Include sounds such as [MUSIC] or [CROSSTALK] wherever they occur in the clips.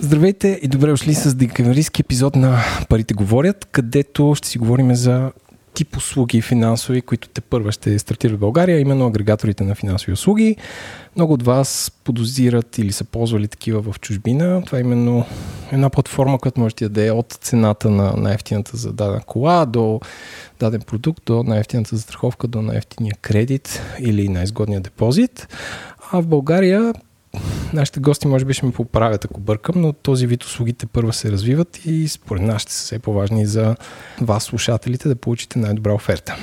Здравейте и добре дошли с декемврийски епизод на Парите говорят, където ще си говорим за тип услуги финансови, които те първа ще стартират в България, именно агрегаторите на финансови услуги. Много от вас подозират или са ползвали такива в чужбина. Това е именно една платформа, която може да даде от цената на най-ефтината за дадена кола до даден продукт, до най-ефтината застраховка, до най-ефтиния кредит или най-изгодния депозит. А в България нашите гости може би ще ме поправят, ако бъркам, но този вид услугите първа се развиват и според нас ще са все по-важни за вас, слушателите, да получите най-добра оферта.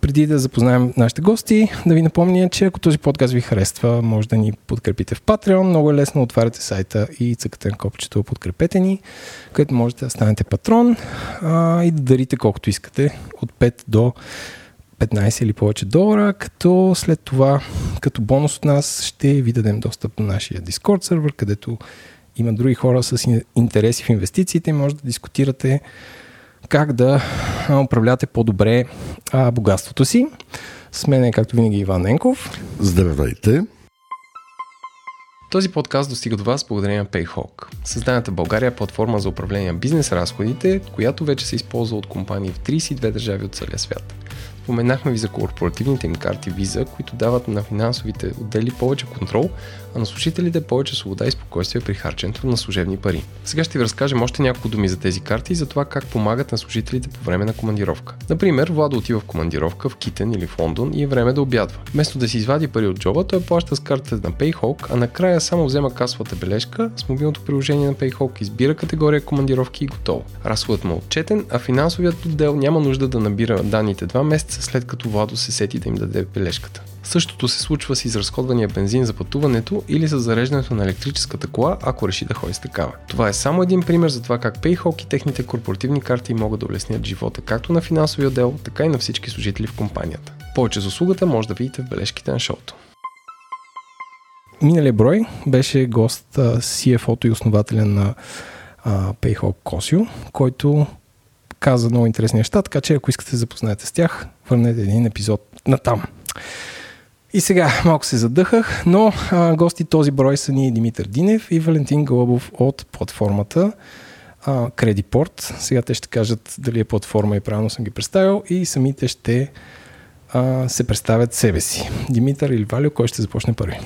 Преди да запознаем нашите гости, да ви напомня, че ако този подкаст ви харесва, може да ни подкрепите в Patreon. Много е лесно отваряте сайта и цъкате на копчето подкрепете ни, където можете да станете патрон а, и да дарите колкото искате от 5 до 15 или повече долара, като след това, като бонус от нас, ще ви дадем достъп до нашия Discord сервер, където има други хора с интереси в инвестициите и може да дискутирате как да управляте по-добре а, богатството си. С мен е, както винаги, Иван Ненков. Здравейте! Този подкаст достига до вас благодарение на Payhawk. Създадената България платформа за управление на бизнес разходите, която вече се използва от компании в 32 държави от целия свят. Споменахме ви за корпоративните им карти Visa, които дават на финансовите отдели повече контрол, а на служителите повече свобода и спокойствие при харченето на служебни пари. Сега ще ви разкажем още няколко думи за тези карти и за това как помагат на служителите по време на командировка. Например, Владо отива в командировка в Китен или в Лондон и е време да обядва. Вместо да си извади пари от джоба, той плаща с картата на Payhawk, а накрая само взема касовата бележка с мобилното приложение на Payhawk, избира категория командировки и готово. Разходът му е отчетен, а финансовият отдел няма нужда да набира данните два месеца след като Владо се сети да им даде бележката. Същото се случва с изразходвания бензин за пътуването или с зареждането на електрическата кола, ако реши да ходи с такава. Това е само един пример за това как Payhawk и техните корпоративни карти могат да улеснят живота както на финансовия отдел, така и на всички служители в компанията. Повече за услугата може да видите в бележките на шоуто. Миналия брой беше гост CFO-то и основателя на Payhawk Косио, който каза много интересни неща, така че ако искате да запознаете с тях, върнете един епизод на там. И сега малко се задъхах, но а, гости този брой са ни Димитър Динев и Валентин Галабов от платформата а, Кредипорт. Сега те ще кажат дали е платформа и правилно съм ги представил и самите ще а, се представят себе си. Димитър или Валю, кой ще започне първи?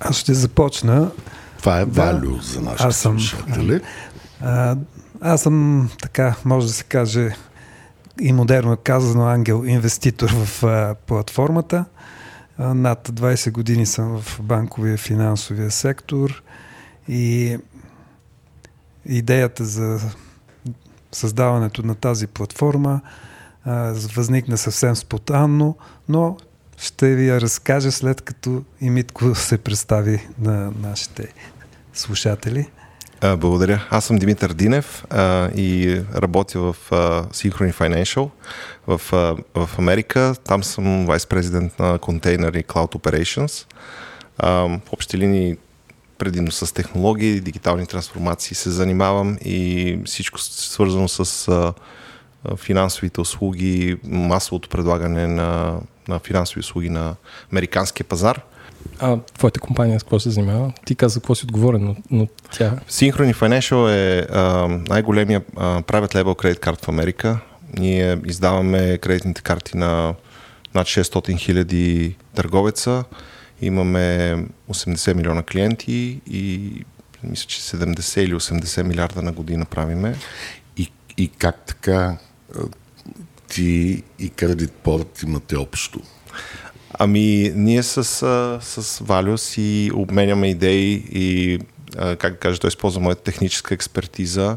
Аз ще започна. Това е да, Валю за нашите аз съм, слушатели. А, аз съм така, може да се каже, и модерно казано ангел-инвеститор в а, платформата. Над 20 години съм в банковия финансовия сектор и идеята за създаването на тази платформа възникна съвсем спонтанно, но ще ви я разкажа след като и Митко се представи на нашите слушатели. А, благодаря. Аз съм Димитър Динев а, и работя в а, Synchrony Financial в, а, в Америка. Там съм вайс-президент на Container и Cloud Operations. А, в общи линии предимно с технологии, дигитални трансформации се занимавам и всичко свързано с а, финансовите услуги, масовото предлагане на, на финансови услуги на американския пазар – а твоята компания с какво се занимава? Ти каза какво си отговорен, но, но тя... Synchrony Financial е а, най-големия а, private label credit card в Америка. Ние издаваме кредитните карти на над 600 хиляди търговеца. Имаме 80 милиона клиенти и мисля, че 70 или 80 милиарда на година правиме. И, и как така ти и Credit Port имате общо? Ами, ние с, с Валю си обменяме идеи и как да кажа, той използва моята техническа експертиза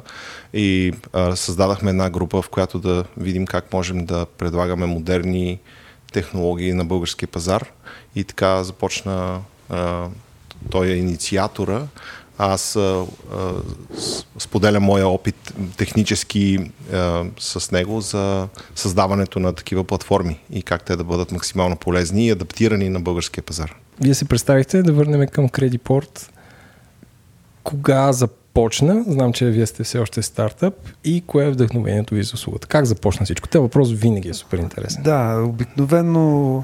и създадахме една група, в която да видим как можем да предлагаме модерни технологии на българския пазар. И така започна той е инициатора аз а, а, споделям моя опит технически а, с него за създаването на такива платформи и как те да бъдат максимално полезни и адаптирани на българския пазар. Вие се представихте да върнем към Кредипорт. Кога започна? Знам, че вие сте все още стартъп и кое е вдъхновението ви за услугата? Как започна всичко? Те въпрос винаги е супер интересен. Да, обикновено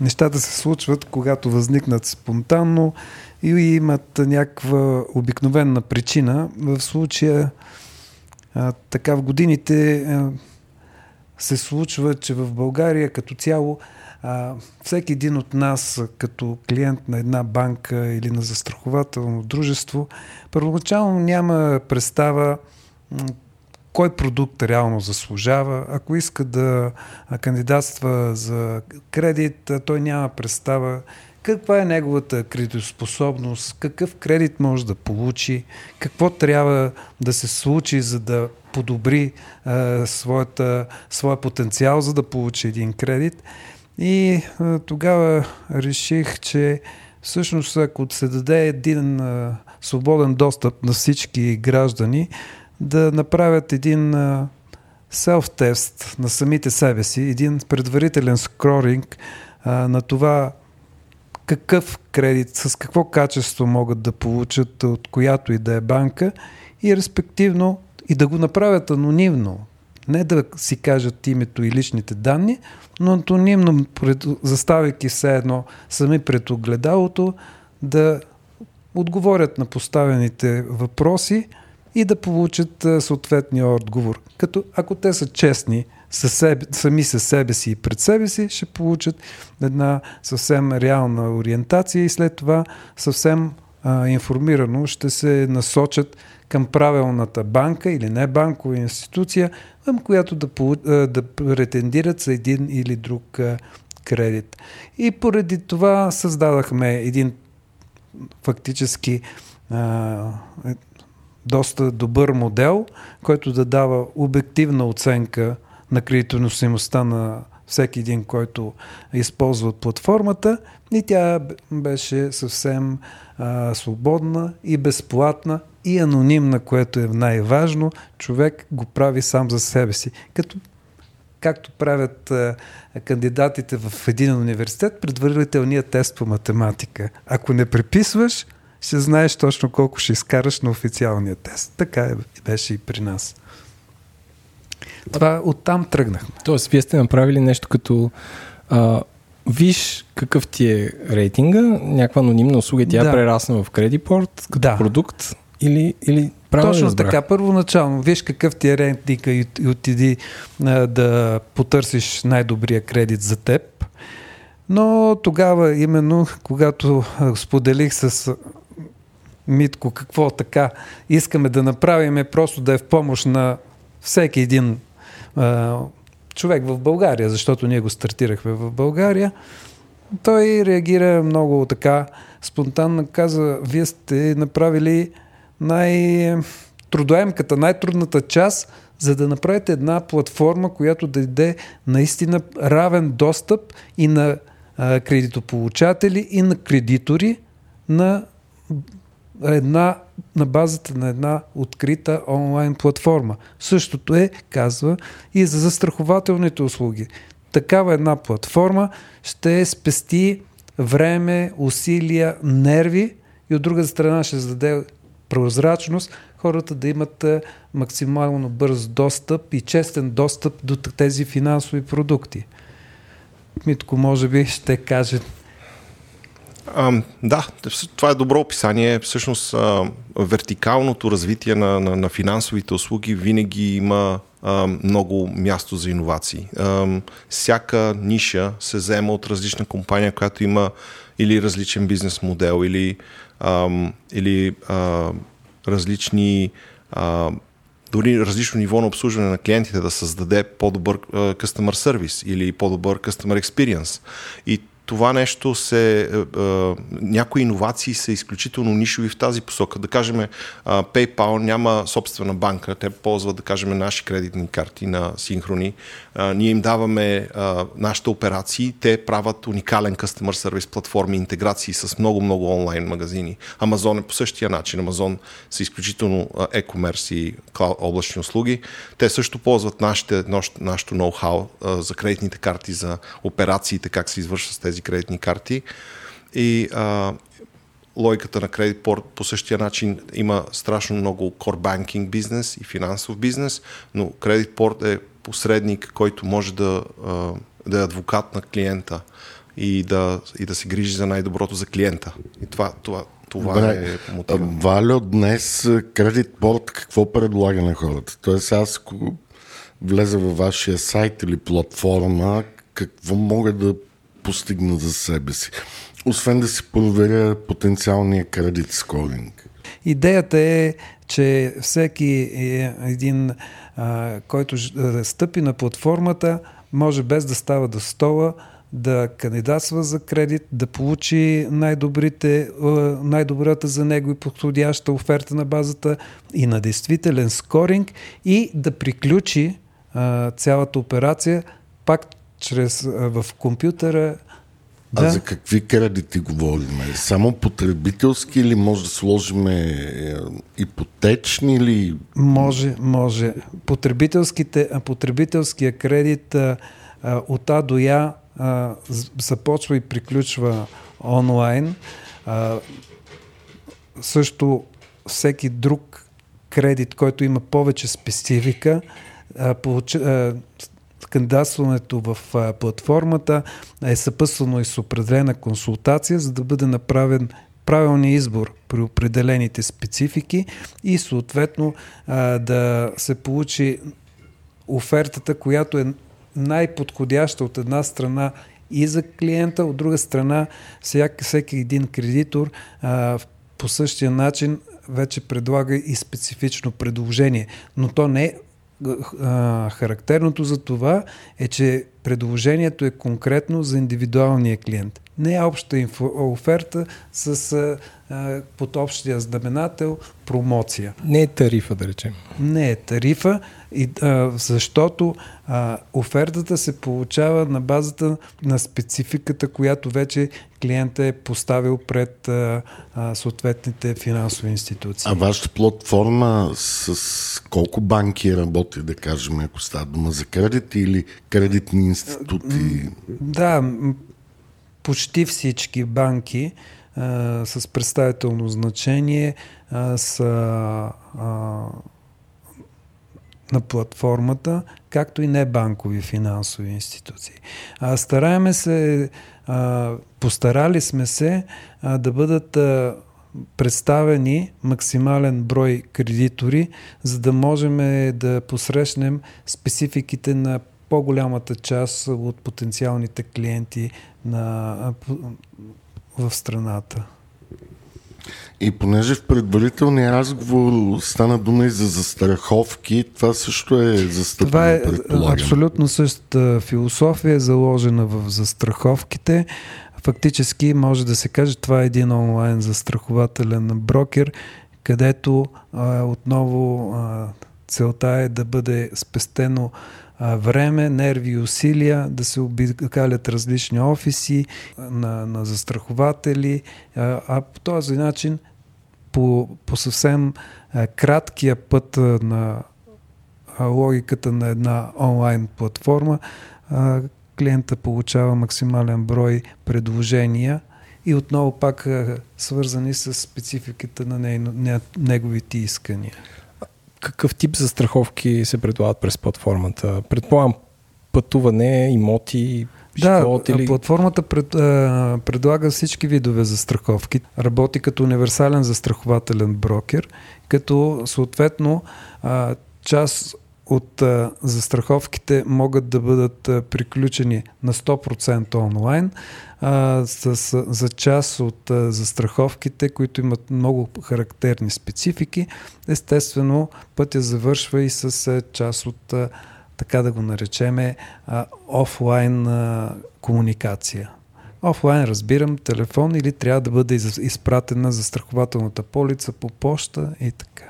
нещата се случват, когато възникнат спонтанно и имат някаква обикновена причина. В случая а, така в годините а, се случва, че в България като цяло а, всеки един от нас като клиент на една банка или на застрахователно дружество първоначално няма представа кой продукт реално заслужава. Ако иска да кандидатства за кредит, той няма представа каква е неговата кредитоспособност, какъв кредит може да получи, какво трябва да се случи, за да подобри а, своята, своя потенциал, за да получи един кредит. И а, тогава реших, че всъщност ако се даде един а, свободен достъп на всички граждани, да направят един селф-тест на самите себе си, един предварителен скоринг а, на това какъв кредит, с какво качество могат да получат от която и да е банка и респективно и да го направят анонимно. Не да си кажат името и личните данни, но анонимно, заставяйки все едно сами пред огледалото, да отговорят на поставените въпроси и да получат съответния отговор. Като ако те са честни със себе, сами със себе си и пред себе си, ще получат една съвсем реална ориентация и след това съвсем а, информирано ще се насочат към правилната банка или не банкова институция, към която да, да претендират за един или друг кредит. И поради това създадахме един фактически а, доста добър модел, който да дава обективна оценка на кредитоносимостта на всеки един, който използва платформата и тя беше съвсем а, свободна и безплатна и анонимна, което е най-важно. Човек го прави сам за себе си. Като както правят а, кандидатите в един университет, предварителният тест по математика. Ако не преписваш, ще знаеш точно колко ще изкараш на официалния тест. Така е, беше и при нас. Това оттам тръгнахме. Тоест, вие сте направили нещо като а, виж какъв ти е рейтинга, някаква анонимна услуга, тя да. прерасна в кредипорт като да. продукт или, или правилно Точно разбрах? така. Първоначално, виж какъв ти е рейтинг и, и отиди а, да потърсиш най-добрия кредит за теб. Но тогава, именно, когато споделих с Митко, какво така искаме да направим е просто да е в помощ на всеки един човек в България, защото ние го стартирахме в България. Той реагира много така спонтанно, каза, вие сте направили най-трудоемката, най-трудната част, за да направите една платформа, която да даде наистина равен достъп и на кредитополучатели, и на кредитори на една, на базата на една открита онлайн платформа. Същото е, казва, и за застрахователните услуги. Такава една платформа ще спести време, усилия, нерви и от друга страна ще зададе прозрачност, хората да имат максимално бърз достъп и честен достъп до тези финансови продукти. Митко, може би, ще каже а, да, това е добро описание. Всъщност, а, вертикалното развитие на, на, на финансовите услуги винаги има а, много място за иновации. А, всяка ниша се взема от различна компания, която има или различен бизнес модел, или, а, или а, различни. А, дори различно ниво на обслужване на клиентите да създаде по-добър uh, customer service или по-добър customer experience. И това нещо се. А, е, е, някои иновации са изключително нишови в тази посока. Да кажем, а, PayPal няма собствена банка, те ползват, да кажем, наши кредитни карти на синхрони. А, ние им даваме а, нашите операции, те правят уникален customer service платформи, интеграции с много-много онлайн магазини. Амазон е по същия начин. Амазон са изключително e-commerce и облачни услуги. Те също ползват нашите, нашето ноу-хау за кредитните карти, за операциите, как се извършва с тези тези кредитни карти. И а, логиката на кредитпорт по същия начин има страшно много banking бизнес и финансов бизнес, но кредитпорт е посредник, който може да, да е адвокат на клиента и да, и да се грижи за най-доброто за клиента. И това, това това Добре. е мотива. Валю, днес Port какво предлага на хората? Тоест аз ако влеза във вашия сайт или платформа, какво мога да постигна за себе си? Освен да си проверя потенциалния кредит скоринг. Идеята е, че всеки е един, а, който стъпи на платформата, може без да става до стола, да кандидатства за кредит, да получи най-добрите, най-добрата за него и подходяща оферта на базата и на действителен скоринг и да приключи а, цялата операция пак чрез в компютъра. А Да. за какви кредити говорим? Само потребителски или може да сложим е, ипотечни или Може, може. Потребителските, потребителския кредит а, от А до Я а, започва и приключва онлайн. А, също всеки друг кредит, който има повече специфика, получ... кандидатстването в платформата е съпътствано и с определена консултация, за да бъде направен правилния избор при определените специфики и съответно да се получи офертата, която е най-подходяща от една страна и за клиента, от друга страна всеки един кредитор по същия начин вече предлага и специфично предложение. Но то не е а, характерното за това е, че предложението е конкретно за индивидуалния клиент. Не е обща инфо, оферта с а, а, под общия знаменател промоция. Не е тарифа, да речем. Не е тарифа, и, а, защото а, офертата се получава на базата на спецификата, която вече клиента е поставил пред а, а, съответните финансови институции. А вашата платформа с колко банки работи, да кажем, ако става дума за кредит или кредитни институти? Да, почти всички банки а, с представително значение а, са а, на платформата, както и небанкови финансови институции. А, стараеме се, а, постарали сме се а, да бъдат а, представени максимален брой кредитори, за да можем да посрещнем спецификите на по-голямата част от потенциалните клиенти на, в страната. И понеже в предварителния разговор стана дума и за застраховки, това също е застъпено, Това е абсолютно същата философия, заложена в застраховките. Фактически може да се каже, това е един онлайн застрахователен брокер, където а, отново а, целта е да бъде спестено време, нерви и усилия, да се обикалят различни офиси на, на застрахователи, а, по този начин по, по съвсем краткия път на логиката на една онлайн платформа, клиента получава максимален брой предложения и отново пак свързани с спецификата на неговите искания. Какъв тип застраховки се предлагат през платформата? Предполагам пътуване, имоти, Да, живот или... платформата пред, а, предлага всички видове застраховки. Работи като универсален застрахователен брокер, като съответно а, част от а, застраховките могат да бъдат а, приключени на 100% онлайн, а, с, за част от а, застраховките, които имат много характерни специфики, естествено пътя завършва и с а, част от а, така да го наречеме, а, офлайн а, комуникация. Офлайн разбирам телефон или трябва да бъде из- изпратена за страхователната полица по почта и така.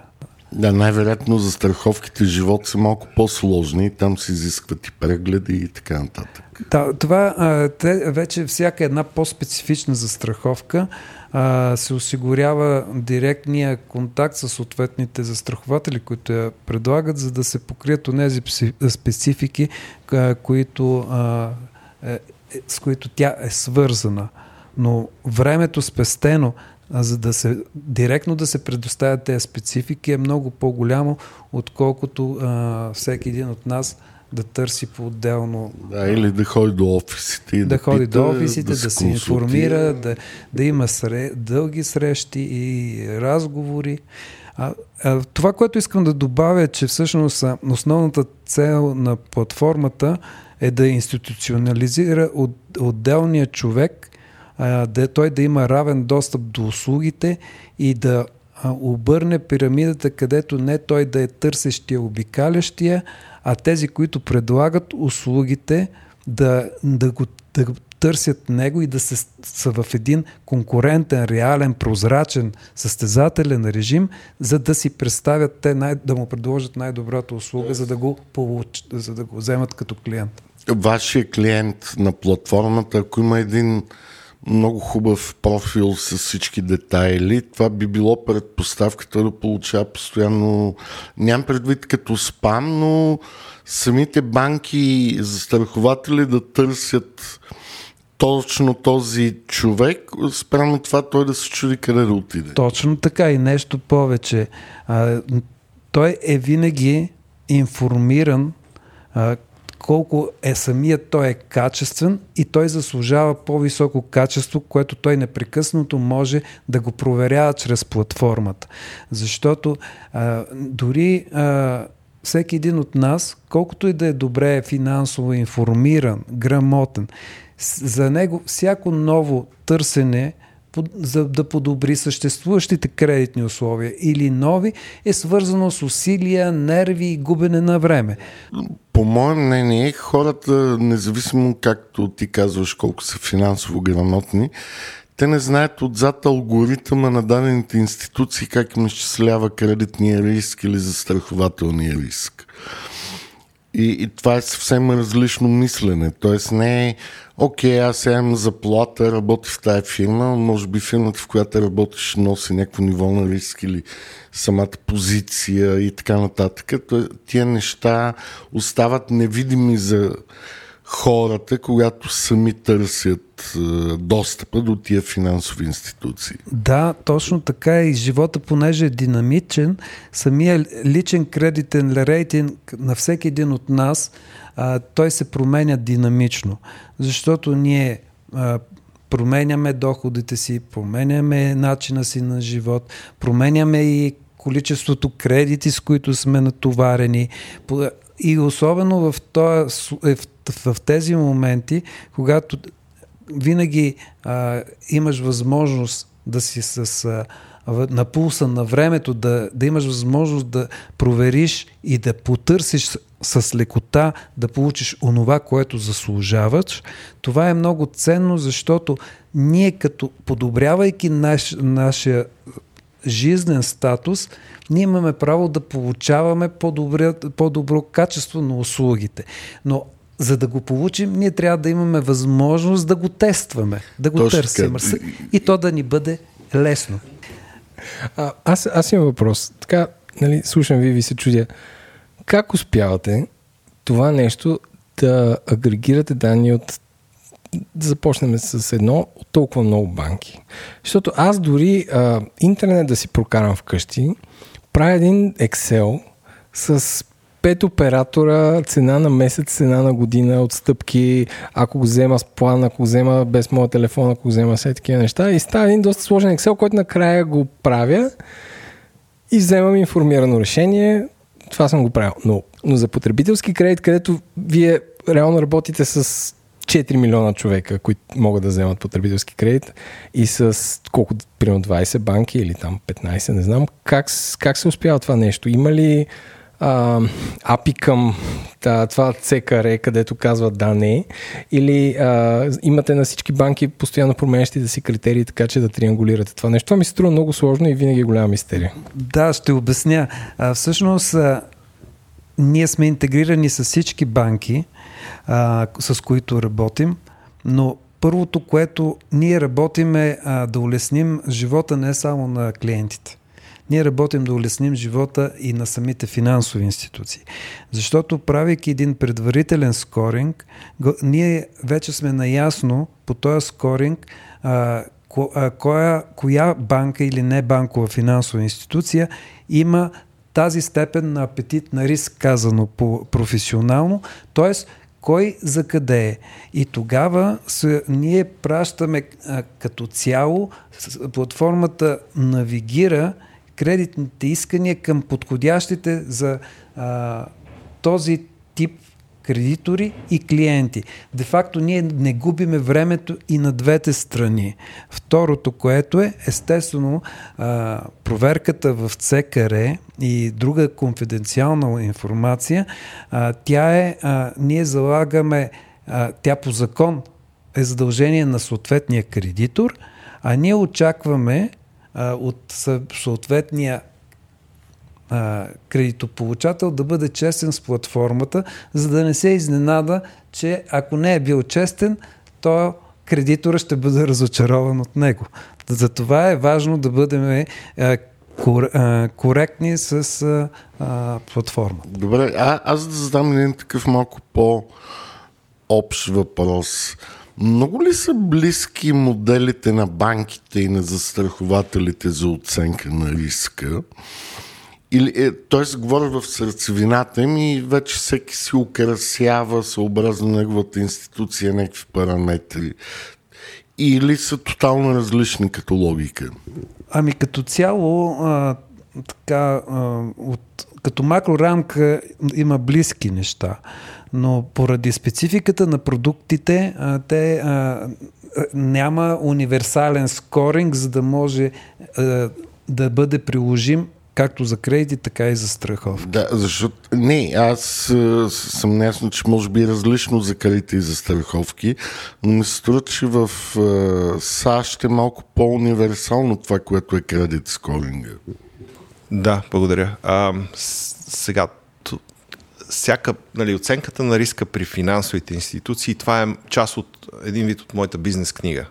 Да, най-вероятно за страховките живот са малко по-сложни, там се изискват и прегледи и така нататък. Да, това те, вече всяка една по-специфична застраховка а, се осигурява директния контакт с съответните застрахователи, които я предлагат, за да се покрият онези специфики, които, а, е, е, с които тя е свързана. Но времето спестено, а, за да се директно да се предоставят тези специфики е много по-голямо, отколкото а, всеки един от нас да търси по-отделно. Да, или да ходи до офисите. Да, да ходи пита, до офисите, да, да се информира, да, да има сре, дълги срещи и разговори. А, а, това, което искам да добавя, е, че всъщност основната цел на платформата е да институционализира от, отделния човек, да той да има равен достъп до услугите и да а, обърне пирамидата, където не той да е търсещия, обикалящия, а тези, които предлагат услугите, да, да го да търсят него и да се, са в един конкурентен, реален, прозрачен, състезателен режим, за да си представят те, най, да му предложат най-добрата услуга, за да го, получ, за да го вземат като клиент. Вашия клиент на платформата, ако има един много хубав профил с всички детайли. Това би било предпоставката да получава постоянно, нямам предвид като спам, но самите банки и застрахователи да търсят точно този човек, спрямо това той да се чуди къде да отиде. Точно така и нещо повече. А, той е винаги информиран а, колко е самият той е качествен и той заслужава по-високо качество, което той непрекъснато може да го проверява чрез платформата. Защото а, дори а, всеки един от нас, колкото и да е добре финансово информиран, грамотен, за него всяко ново търсене за да подобри съществуващите кредитни условия или нови, е свързано с усилия, нерви и губене на време. По мое мнение, хората, независимо както ти казваш колко са финансово грамотни, те не знаят отзад алгоритъма на дадените институции как им изчислява кредитния риск или застрахователния риск. И, и това е съвсем различно мислене. Тоест не е, окей, аз имам заплата, работя в тази фирма, може би фирмата, в която работиш, носи някакво ниво на риск или самата позиция и така нататък. Тия неща остават невидими за хората, когато сами търсят е, достъпа до тия финансови институции. Да, точно така е. и живота, понеже е динамичен, самия личен кредитен рейтинг на всеки един от нас, той се променя динамично, защото ние променяме доходите си, променяме начина си на живот, променяме и количеството кредити, с които сме натоварени. И особено в, този, е, в тези моменти, когато винаги а, имаш възможност да си с, а, на пулса на времето, да, да имаш възможност да провериш и да потърсиш с лекота да получиш онова, което заслужаваш, това е много ценно, защото ние като подобрявайки наш, нашия жизнен статус, ние имаме право да получаваме по-добро, по-добро качество на услугите. Но за да го получим, ние трябва да имаме възможност да го тестваме, да го Точно търсим така. и то да ни бъде лесно. А, аз, аз имам въпрос. Така, нали, слушам ви, ви се чудя. Как успявате това нещо да агрегирате данни от да започнем с едно от толкова много банки. Защото аз дори а, интернет да си прокарам вкъщи, правя един Excel с пет оператора, цена на месец, цена на година, отстъпки, ако го взема с план, ако го взема без моя телефон, ако го взема все такива неща. И става един доста сложен Excel, който накрая го правя и вземам информирано решение. Това съм го правил. Но, но за потребителски кредит, където вие реално работите с 4 милиона човека, които могат да вземат потребителски кредит и с колко, примерно 20 банки или там 15, не знам, как, как се успява това нещо? Има ли а, апи към да, това CKR, където казват да, не, или а, имате на всички банки постоянно променящите си критерии, така че да триангулирате това нещо. Това ми се струва много сложно и винаги е голяма мистерия. Да, ще обясня. А, всъщност, а, ние сме интегрирани с всички банки, а, с които работим, но първото, което ние работим е а, да улесним живота не само на клиентите. Ние работим да улесним живота и на самите финансови институции. Защото правейки един предварителен скоринг, ние вече сме наясно по този скоринг а, коя, коя банка или не банкова финансова институция има тази степен на апетит на риск, казано по професионално, т.е. кой за къде е. И тогава се, ние пращаме а, като цяло, платформата навигира кредитните искания към подходящите за а, този тип кредитори и клиенти. Де факто ние не губиме времето и на двете страни. Второто, което е, естествено, а, проверката в ЦКР и друга конфиденциална информация, а, тя е, а, ние залагаме, а, тя по закон е задължение на съответния кредитор, а ние очакваме от съответния а, кредитополучател да бъде честен с платформата, за да не се изненада, че ако не е бил честен, то кредитора ще бъде разочарован от него. Затова е важно да бъдем а, кор, а, коректни с а, а. Добре, а, аз да задам един такъв малко по-общ въпрос. Много ли са близки моделите на банките и на застрахователите за оценка на риска? Или, е, т.е. говоря в сърцевината им и вече всеки си украсява съобразно неговата институция някакви параметри. Или са тотално различни като логика? Ами като цяло, а, така, а, от, като макрорамка има близки неща, но поради спецификата на продуктите, а, те а, няма универсален скоринг, за да може а, да бъде приложим както за кредити, така и за страховки. Да, защото не, аз съм неясно, че може би е различно за кредити и за страховки, но ми се струва, че в САЩ е малко по-универсално това, което е кредит скоринга. Да, благодаря. А, сега, всяка, нали, оценката на риска при финансовите институции, това е част от един вид от моята бизнес книга.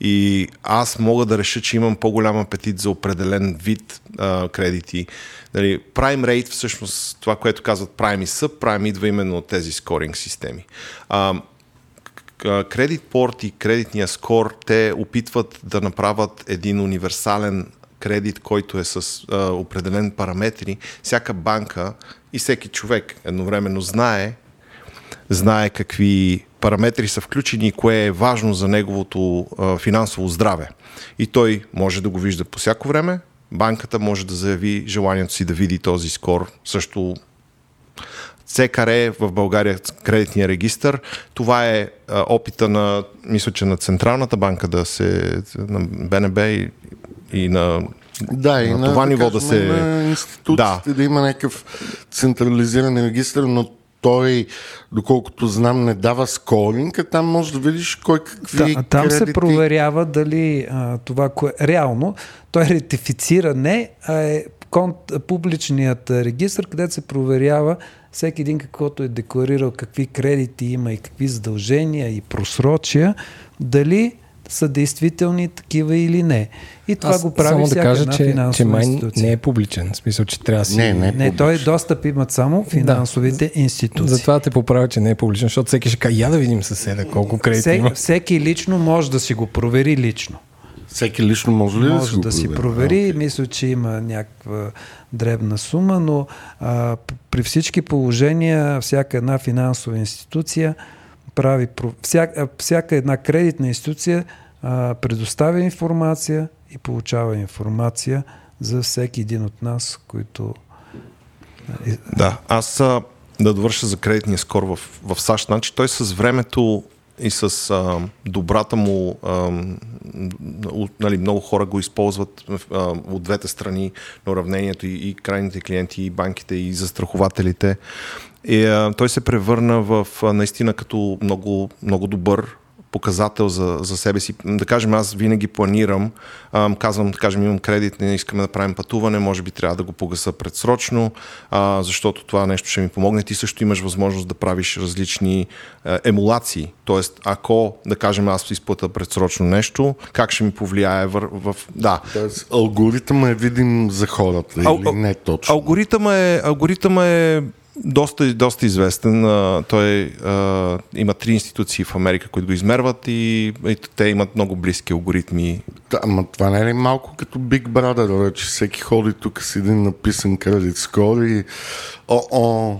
И аз мога да реша, че имам по-голям апетит за определен вид а, кредити. Нали, Prime Rate, всъщност това, което казват Prime и Subprime, идва именно от тези скоринг системи. А, Кредит порт и кредитния скор, те опитват да направят един универсален кредит, който е с а, определен параметри. Всяка банка и всеки човек едновременно знае, знае какви параметри са включени и кое е важно за неговото а, финансово здраве. И той може да го вижда по всяко време. Банката може да заяви желанието си да види този скор. Също ЦКР в България, кредитния регистр. Това е а, опита на, мисля, че на Централната банка да се, на БНБ и, и на да, и на, това да ниво да се... На институциите да. да има някакъв централизиран регистр, но той, доколкото знам, не дава скоринг, а там може да видиш кой какви да, Там кредити... се проверява дали а, това, кое... реално, той ретифицира не, а е конт, публичният регистр, където се проверява всеки един каквото е декларирал, какви кредити има и какви задължения и просрочия, дали са действителни такива или не. И това Аз го прави само да кажа, че, че май институция. не е публичен. В смисъл, че трябва да си... Не, не, е не той достъп имат само финансовите да. институции. Затова те поправя, че не е публичен, защото всеки ще каже, я да видим съседа колко кредит Всек, има. Всеки лично може да си го провери лично. Всеки лично може ли може да си, да си провери? Okay. Мисля, че има някаква дребна сума, но а, при всички положения всяка една финансова институция прави, всяка, всяка една кредитна институция а, предоставя информация и получава информация за всеки един от нас, които... Да, аз а, да довърша за кредитния скор в, в САЩ. Значи той с времето и с а, добрата му, а, нали, много хора го използват а, от двете страни на уравнението и, и крайните клиенти, и банките, и застрахователите. И, а, той се превърна в а, наистина като много, много добър показател за, за себе си. Да кажем, аз винаги планирам, ам, казвам, да кажем, имам кредит, не искаме да правим пътуване, може би трябва да го погаса предсрочно, а, защото това нещо ще ми помогне. Ти също имаш възможност да правиш различни а, емулации. Тоест, ако, да кажем, аз изплата предсрочно нещо, как ще ми повлияе в... в да. Тоест, алгоритъм е видим за хората Ал, или не точно? Алгоритъм е, алгоритъм е доста, доста известен. Той а, има три институции в Америка, които го измерват и, и те имат много близки алгоритми. Да, ама това не е ли малко като Big Brother, че всеки ходи тук с един написан кредит скор и о-о,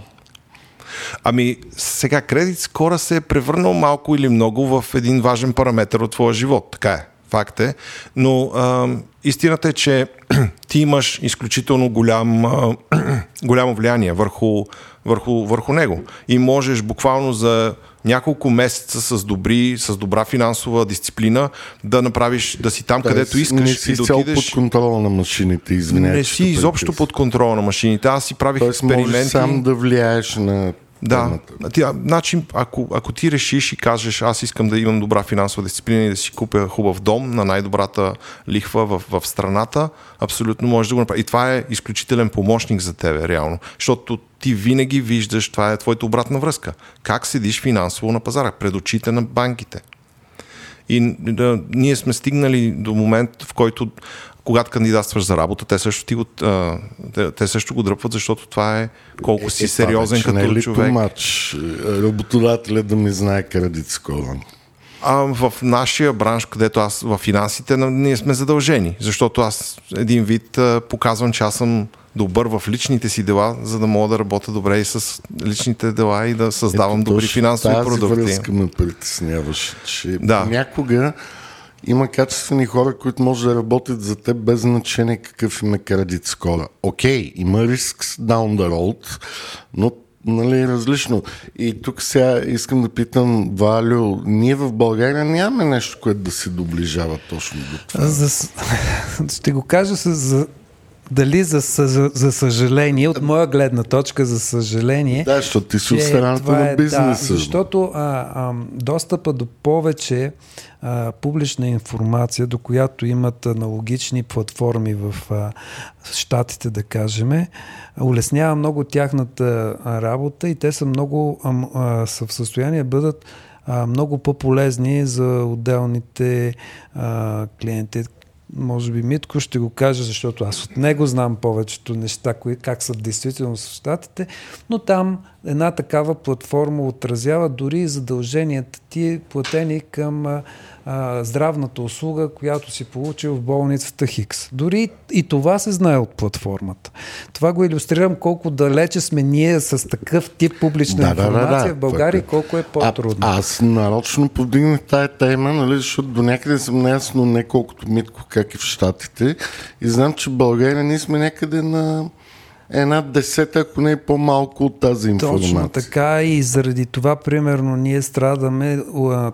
Ами, сега кредит скора се е превърнал малко или много в един важен параметр от твоя живот. Така е. Факт е. Но а, истината е, че [CLEARS THROAT] ти имаш изключително голям, а, [CLEARS THROAT] голямо влияние върху, върху, върху него. И можеш буквално за няколко месеца с, добри, с добра финансова дисциплина да направиш, да си там, да, където искаш. Не си да отидеш... под контрола на машините, извинявай. Не си изобщо под контрола на машините. Аз си правих Тоест, експерименти. Можеш сам да влияеш на да, ти, значи, ако, ако ти решиш и кажеш, аз искам да имам добра финансова дисциплина и да си купя хубав дом на най-добрата лихва в, в страната, абсолютно можеш да го направиш. И това е изключителен помощник за тебе, реално. Защото ти винаги виждаш, това е твоята обратна връзка. Как седиш финансово на пазара, пред очите на банките. И да, ние сме стигнали до момент, в който когато кандидатстваш за работа, те също, ти го, а, те, те също го дръпват, защото това е колко е, си е, сериозен като не е човек. Матч, работодателя да ми знае кредит скоро. А в нашия бранш, където аз в финансите, ние сме задължени, защото аз един вид показвам, че аз съм добър в личните си дела, за да мога да работя добре и с личните дела и да създавам Ето, добри финансови тази продукти. връзка ме притесняваше, че да. някога има качествени хора, които може да работят за теб без значение какъв им е кредит скора. Окей, okay, има риск down the road, но нали, различно. И тук сега искам да питам, Валю, ние в България нямаме нещо, което да се доближава точно до това. За, [LAUGHS] ще го кажа с, за, дали за, за, за съжаление, от моя гледна точка, за съжаление. Да, защото ти си от страната на е, бизнеса. Да, защото а, а, достъпа до повече а, публична информация, до която имат аналогични платформи в а, Штатите, да кажем, улеснява много тяхната работа и те са много а, а, са в състояние да бъдат а, много по-полезни за отделните а, клиенти може би Митко ще го каже, защото аз от него знам повечето неща, кои, как са действително в Штатите, но там една такава платформа отразява дори и задълженията ти платени към а, здравната услуга, която си получил в болницата Хикс. Дори и това се знае от платформата. Това го иллюстрирам колко далече сме ние с такъв тип публична да, информация да, да, да. в България, така. колко е по-трудно. А, аз нарочно подигнах тая тема, нали, защото до някъде съм неясно не колкото Митко, как и в Штатите. И знам, че в България ние сме някъде на една десета, ако не е по-малко от тази информация. Точно така и заради това, примерно, ние страдаме,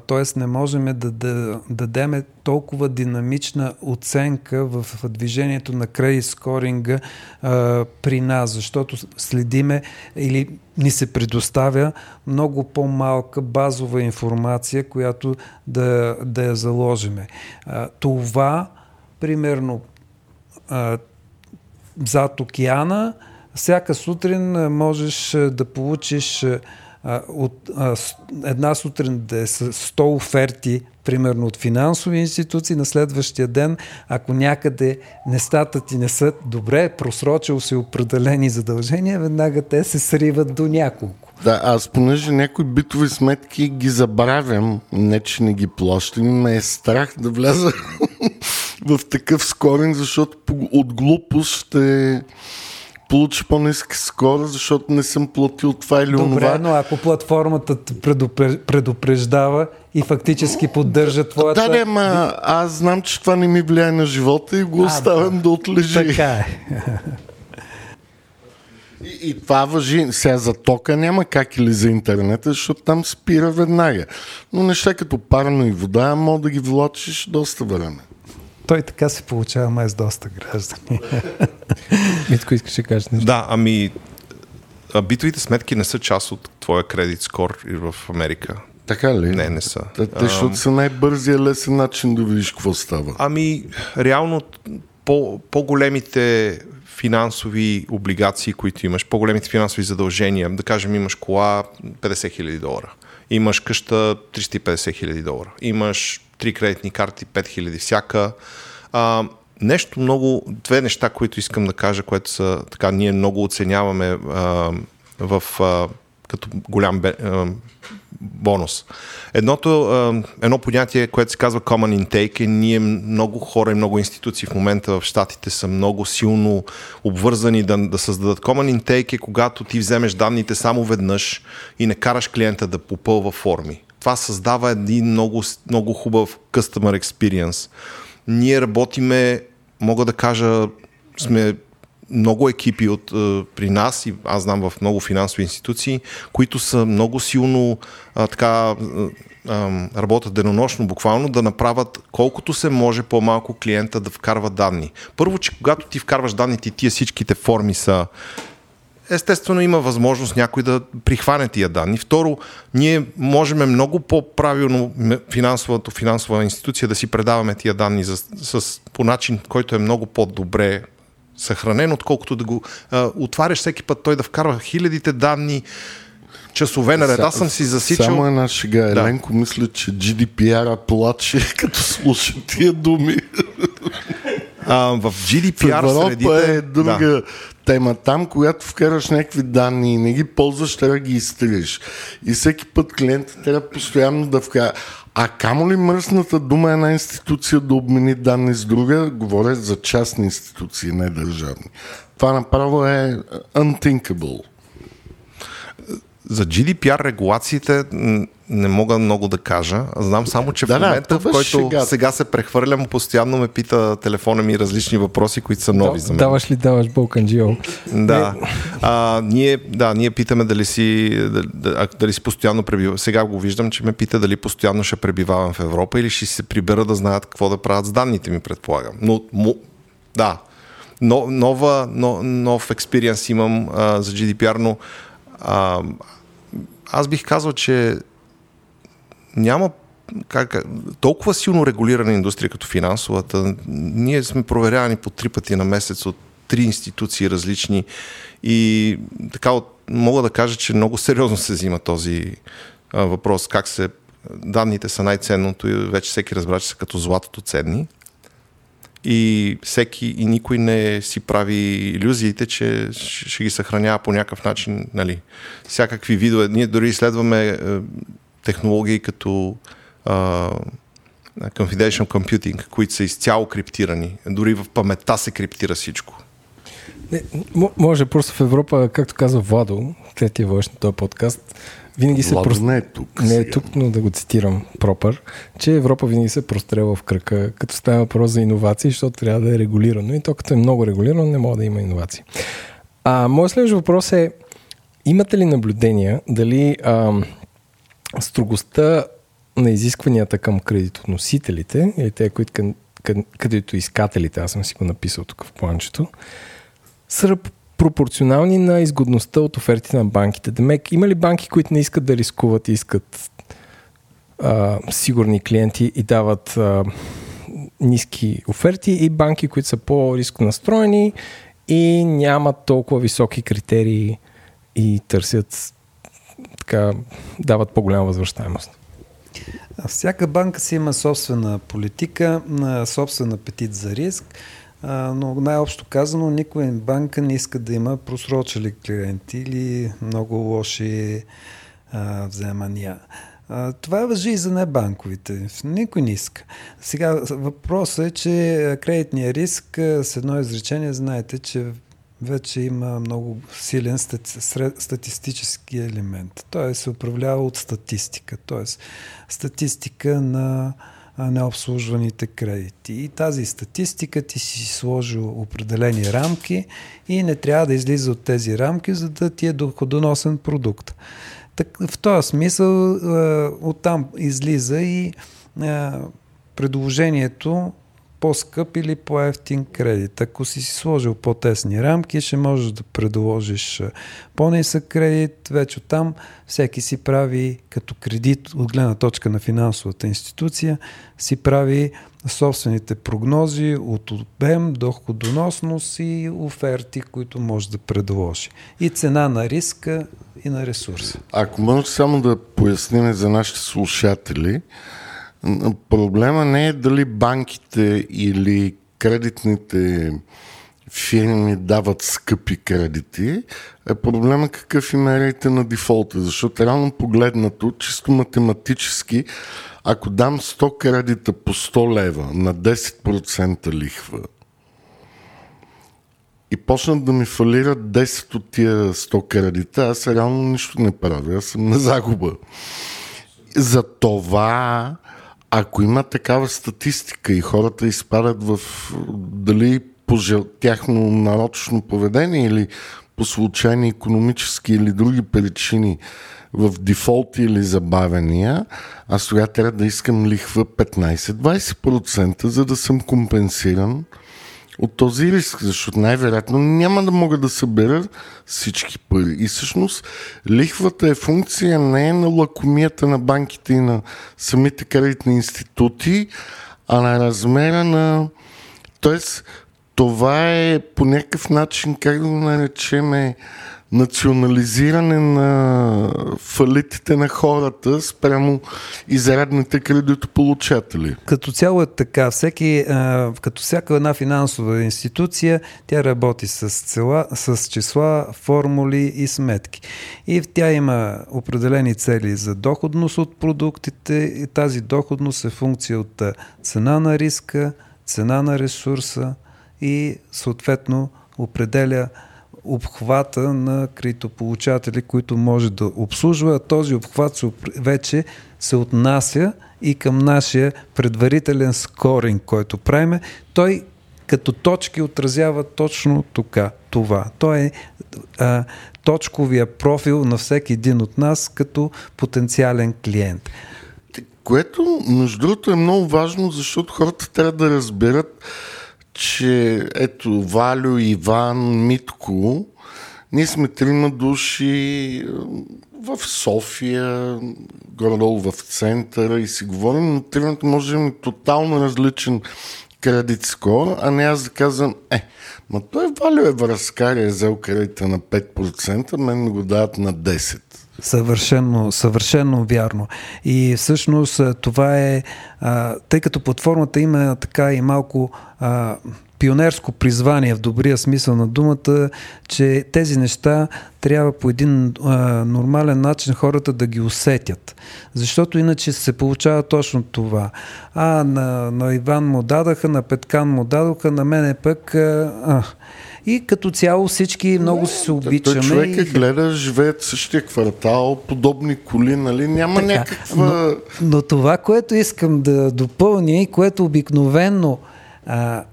т.е. не можем да, да, да дадем толкова динамична оценка в движението на кредит скоринга а, при нас, защото следиме или ни се предоставя много по-малка базова информация, която да, да я заложиме. А, това, примерно, а, зад океана, всяка сутрин можеш да получиш от една сутрин да е с 100 оферти, примерно от финансови институции, на следващия ден, ако някъде нещата ти не са добре, просрочил си определени задължения, веднага те се сриват до няколко. Да, аз понеже някои битови сметки ги забравям, не че не ги плащам, ме е страх да вляза в такъв скоринг, защото от глупост ще получи по-ниска скорост, защото не съм платил това или Добре, онова. Добре, но ако платформата предупреждава и фактически поддържа твоята... Да, да, ма аз знам, че това не ми влияе на живота и го а, оставям да, да отлежи. Така е. И, и това въжи. Сега за тока няма как или за интернета, защото там спира веднага. Но неща като парно и вода, мога да ги влачиш доста време. Той така се получава май с доста граждани. [LAUGHS] Митко, искаш да кажеш нещо? Да, ами битовите сметки не са част от твоя кредит скор в Америка. Така ли? Не, не са. Те, защото са най-бързия лесен начин да видиш какво става. Ами, реално по, по-големите финансови облигации, които имаш, по-големите финансови задължения, да кажем имаш кола 50 хиляди долара, имаш къща 350 хиляди долара, имаш три кредитни карти, 5000 всяка. А, нещо много, две неща, които искам да кажа, което са така, ние много оценяваме а, в, а, като голям бе, а, бонус. Едното, а, едно понятие, което се казва common intake е ние много хора и много институции в момента в Штатите са много силно обвързани да, да създадат common intake е когато ти вземеш данните само веднъж и не караш клиента да попълва форми. Това създава един много, много хубав customer experience. Ние работиме, мога да кажа, сме много екипи от, е, при нас и аз знам в много финансови институции, които са много силно а, така а, работят денонощно, буквално да направят колкото се може по-малко клиента да вкарва данни. Първо, че когато ти вкарваш данните тия всичките форми са естествено има възможност някой да прихване тия данни. Второ, ние можем много по-правилно финансовата финансова институция да си предаваме тия данни за, с, по начин, който е много по-добре съхранен, отколкото да го а, отваряш всеки път той да вкарва хилядите данни, часове наред. Аз съм си засичал... Само една шега. Да. Еленко мисля, че GDPR-а плаче, [LAUGHS] като слуша тия думи. А, в GDPR в средите... е друга да. Тема. Там, когато вкараш някакви данни и не ги ползваш, трябва да ги изтриеш. И всеки път клиентът трябва постоянно да вкара. А камо ли мръсната дума една институция да обмени данни с друга? Говоря за частни институции, не държавни. Това направо е unthinkable. За GDPR регулациите не мога много да кажа. Знам само, че да, в момента, да, в който шегата. сега се прехвърлям, постоянно ме пита телефона ми различни въпроси, които са нови да, за мен. Даваш ли даваш Балканджио? Да. А, ние, да, ние питаме дали си, дали, дали си постоянно пребивавам. Сега го виждам, че ме пита дали постоянно ще пребивавам в Европа или ще се прибера да знаят какво да правят с данните ми, предполагам. Но, му, да, но, нова, но, нов експириенс имам а, за GDPR, но а, аз бих казал, че няма как, толкова силно регулирана индустрия като финансовата. Ние сме проверявани по три пъти на месец от три институции различни и така мога да кажа, че много сериозно се взима този а, въпрос. Как се данните са най-ценното и вече всеки разбра, че са като златото ценни. И всеки и никой не си прави иллюзиите, че ще ги съхранява по някакъв начин, нали, всякакви видове. Ние дори изследваме е, технологии като uh, confidential computing, които са изцяло криптирани. Дори в паметта се криптира всичко. Не, може просто в Европа, както казва Владо, войш на този подкаст, винаги се просто... не е тук. Не е тук, но да го цитирам пропър, че Европа винаги се прострева в кръка, като става въпрос за иновации, защото трябва да е регулирано. И то като е много регулирано, не може да има иновации. А моят следващ въпрос е, имате ли наблюдения дали ам, строгостта на изискванията към кредитоносителите, или те, които към, кредитоискателите, аз съм си го написал тук в планчето, са пропорционални на изгодността от офертите на банките. Демек, има ли банки, които не искат да рискуват и искат а, сигурни клиенти и дават а, ниски оферти и банки, които са по-риско настроени и нямат толкова високи критерии и търсят така дават по-голяма възвръщаемост. Всяка банка си има собствена политика, собствен апетит за риск, но най-общо казано, никой банка не иска да има просрочили клиенти или много лоши вземания. Това въжи и за небанковите. Никой не иска. Сега въпросът е, че кредитния риск с едно изречение знаете, че вече има много силен статистически елемент. Той се управлява от статистика, т.е. статистика на необслужваните кредити. И тази статистика ти си сложил определени рамки и не трябва да излиза от тези рамки, за да ти е доходоносен продукт. Так, в този смисъл оттам излиза и предложението по-скъп или по-ефтин кредит. Ако си си сложил по-тесни рамки, ще можеш да предложиш по-нисък кредит. Вече там всеки си прави като кредит от гледна точка на финансовата институция, си прави собствените прогнози от обем, доходоносност и оферти, които може да предложи. И цена на риска и на ресурса. Ако може само да поясним за нашите слушатели, Проблема не е дали банките или кредитните фирми дават скъпи кредити, е проблема какъв им е на дефолта, защото реално погледнато, чисто математически, ако дам 100 кредита по 100 лева на 10% лихва и почнат да ми фалират 10 от тия 100 кредита, аз реално нищо не правя, аз съм на загуба. За това, ако има такава статистика и хората изпадат в дали по тяхно нарочно поведение или по случайни економически или други причини в дефолти или забавения, аз тогава трябва да искам лихва 15-20%, за да съм компенсиран от този риск, защото най-вероятно няма да мога да събера всички пари. И всъщност лихвата е функция не на лакомията на банките и на самите кредитни институти, а на размера на... Тоест, това е по някакъв начин, как да го наречеме, национализиране на фалитите на хората спрямо изрядните кредитополучатели. Като цяло е така. Всеки, като всяка една финансова институция, тя работи с, цела, с числа, формули и сметки. И тя има определени цели за доходност от продуктите и тази доходност е функция от цена на риска, цена на ресурса и съответно определя обхвата на кредитополучатели, които може да обслужва. Този обхват вече се отнася и към нашия предварителен скоринг, който правиме. Той като точки отразява точно тука, това. Той е а, точковия профил на всеки един от нас като потенциален клиент. Което, между другото, е много важно, защото хората трябва да разберат, че ето Валю, Иван, Митко, ние сме трима души в София, горе-долу в центъра и си говорим, но тримата може да имаме тотално различен кредит скор, а не аз да казвам, е, ма той Валю е връзкар, е взел кредита на 5%, мен го дават на 10%. Съвършено, съвършено вярно. И всъщност това е, тъй като платформата има така и малко пионерско призвание в добрия смисъл на думата, че тези неща трябва по един а, нормален начин хората да ги усетят. Защото иначе се получава точно това. А, на, на Иван му дадаха, на Петкан му дадоха, на мене пък... А, а. И като цяло всички много се обичаме. Той човек е гледа, живеят същия квартал, подобни коли, нали? Няма така, някаква... Но, но това, което искам да допълня и което обикновенно а,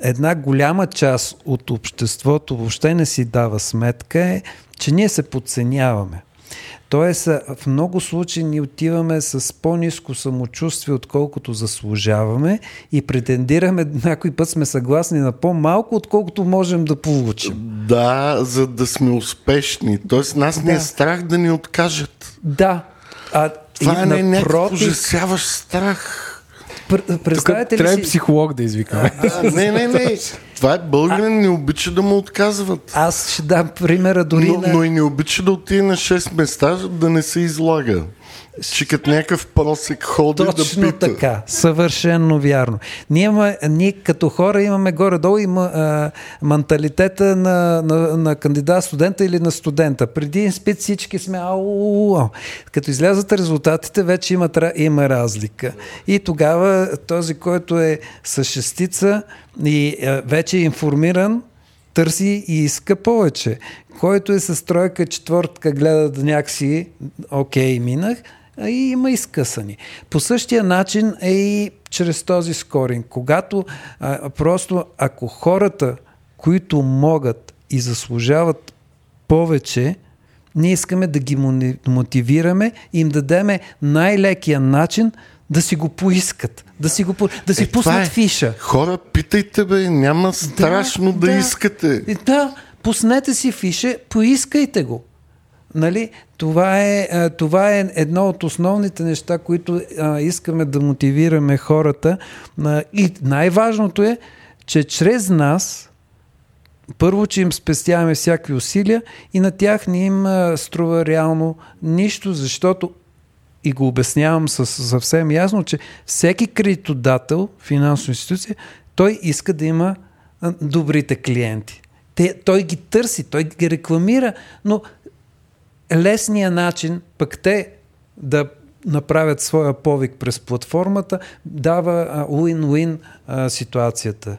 една голяма част от обществото въобще не си дава сметка е, че ние се подценяваме. Тоест, в много случаи ни отиваме с по-низко самочувствие, отколкото заслужаваме и претендираме, [LAUGHS] някой път сме съгласни на по-малко, отколкото можем да получим. Да, за да сме успешни. Тоест, нас да. не е страх да ни откажат. Да. А, Това не е някакъв ужасяващ страх. Представете Тук ли трябва си... психолог да извикаме. не, не, не. [LAUGHS] Това е българин, не обича да му отказват. Аз ще дам примера дори но, на... Но и не обича да отиде на 6 места, да не се излага. Че като някакъв просек ходи Точно да пита. така, съвършенно вярно. Ние, ние като хора имаме горе-долу има, а, менталитета на, на, на кандидат студента или на студента. Преди изпит всички сме ау, ау. Като излязат резултатите, вече има, има разлика. И тогава този, който е с шестица и а, вече е информиран, търси и иска повече. Който е с тройка, четвъртка, гледа да някакси, окей, минах, и има изкъсани. По същия начин е и чрез този скоринг. Когато а, просто ако хората, които могат и заслужават повече, ние искаме да ги мотивираме и им дадеме най-лекия начин да си го поискат, да си, го, да си е, пуснат е. фиша. Хора, питайте бе, няма страшно да, да, да искате. Да, пуснете си фиша, поискайте го. Нали? Това, е, това е едно от основните неща, които а, искаме да мотивираме хората. А, и най-важното е, че чрез нас, първо, че им спестяваме всякакви усилия и на тях не им а, струва реално нищо, защото и го обяснявам съвсем ясно, че всеки кредитодател, финансова институция, той иска да има добрите клиенти. Те, той ги търси, той ги рекламира, но лесният начин пък те да направят своя повик през платформата дава уин-уин ситуацията.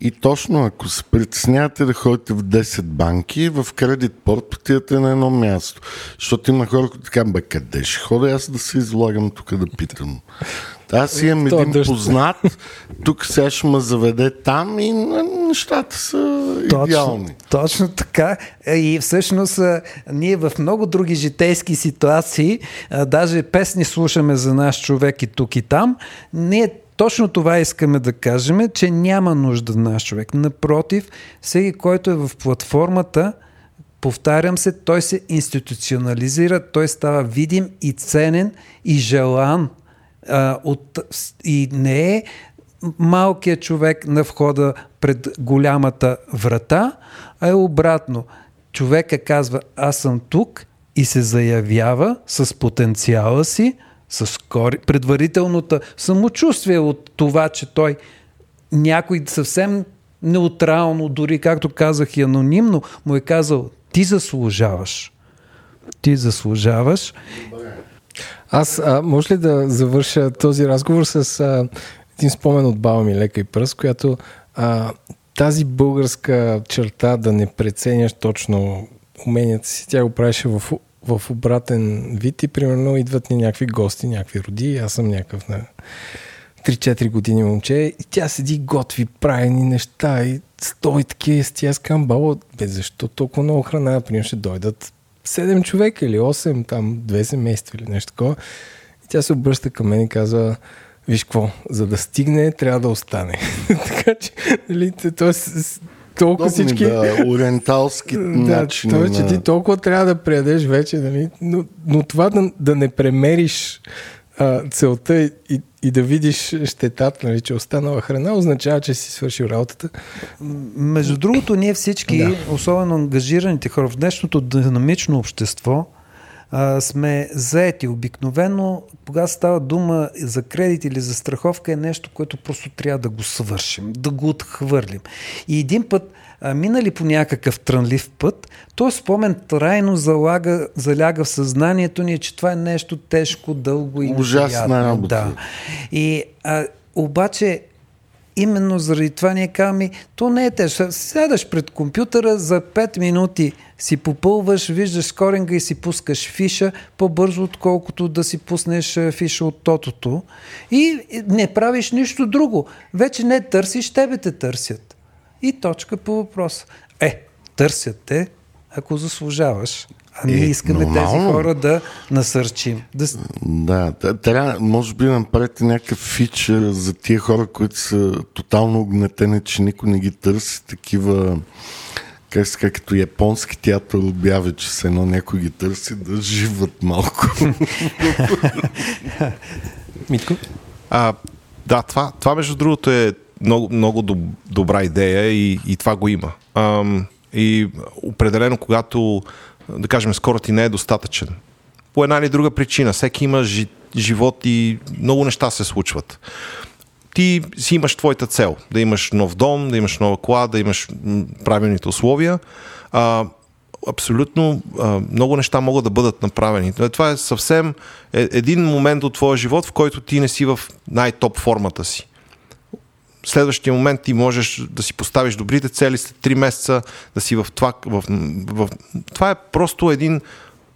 И точно ако се притеснявате да ходите в 10 банки, в кредит порт отивате на едно място. Защото има хора, които така, бе, къде ще ходя аз да се излагам тук да питам. Аз имам един познат, тук сега ще ме заведе там и нещата са идеални. Точно така. И всъщност ние в много други житейски ситуации, даже песни слушаме за наш човек и тук и там, ние точно това искаме да кажем, че няма нужда на наш човек. Напротив, всеки, който е в платформата, повтарям се, той се институционализира, той става видим и ценен и желан. А, от, и не е малкият човек на входа пред голямата врата, а е обратно. Човека казва, аз съм тук и се заявява с потенциала си, с кори, предварителното самочувствие от това, че той някой съвсем неутрално, дори както казах и анонимно, му е казал ти заслужаваш. Ти заслужаваш. Аз, а, може ли да завърша този разговор с а, един спомен от баба ми Лека и Пръст, която а, тази българска черта да не преценяш точно уменията си, тя го правеше в в обратен вид и примерно идват ни някакви гости, някакви роди, аз съм някакъв на 3-4 години момче и тя седи, готви, прави ни неща и стои такива с тя скам, баба, бе, защо толкова много храна, например, ще дойдат 7 човека или 8, там две семейства или нещо такова. И тя се обръща към мен и казва, виж какво, за да стигне, трябва да остане. [LAUGHS] така че, нали, т.е толкова всички... Да, ориенталски [LAUGHS] да, начини. Това, че ти толкова трябва да приедеш вече, нали? но, но това да, да не премериш а, целта и, и да видиш щетата, нали, че останала храна, означава, че си свършил работата. Между другото, ние всички, да. особено ангажираните хора в днешното динамично общество, а, сме заети. Обикновено, когато става дума за кредит или за страховка, е нещо, което просто трябва да го свършим, да го отхвърлим. И един път, а, минали по някакъв трънлив път, то спомен трайно залага, заляга в съзнанието ни, че това е нещо тежко, дълго и Ужасна работа. Да. И, а, обаче именно заради това ние казваме, то не е тежко. Сядаш пред компютъра, за 5 минути си попълваш, виждаш скоринга и си пускаш фиша по-бързо, отколкото да си пуснеш фиша от тотото. И не правиш нищо друго. Вече не търсиш, тебе те търсят. И точка по въпрос. Е, търсят те, ако заслужаваш. А ние е, искаме нормално. тези хора да насърчим. Да... да, трябва, може би направите някакъв фичър за тия хора, които са тотално огнетени, че никой не ги търси, такива как ска, като японски театър обяви, че се едно някой ги търси, да живат малко. [LAUGHS] Митко? А, да, това, това между другото е много, много доб, добра идея и, и това го има. Ам, и определено, когато да кажем, скоро ти не е достатъчен. По една или друга причина. Всеки има жи, живот и много неща се случват. Ти си имаш твоята цел. Да имаш нов дом, да имаш нова кола, да имаш правилните условия. А, абсолютно а, много неща могат да бъдат направени. Това е съвсем е, един момент от твоя живот, в който ти не си в най-топ формата си следващия момент ти можеш да си поставиш добрите цели след 3 месеца, да си в това. В, в, това е просто един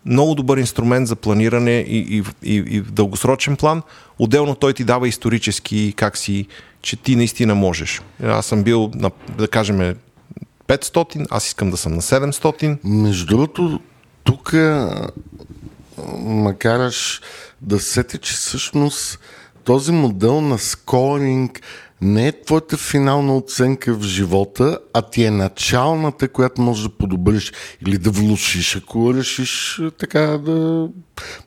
много добър инструмент за планиране и, и, и, и в дългосрочен план. Отделно той ти дава исторически как си, че ти наистина можеш. Аз съм бил, на, да кажем, 500, аз искам да съм на 700. Между другото, тук макараш да сети, че всъщност този модел на скоринг не е твоята финална оценка в живота, а ти е началната, която можеш да подобриш или да влушиш, ако решиш така да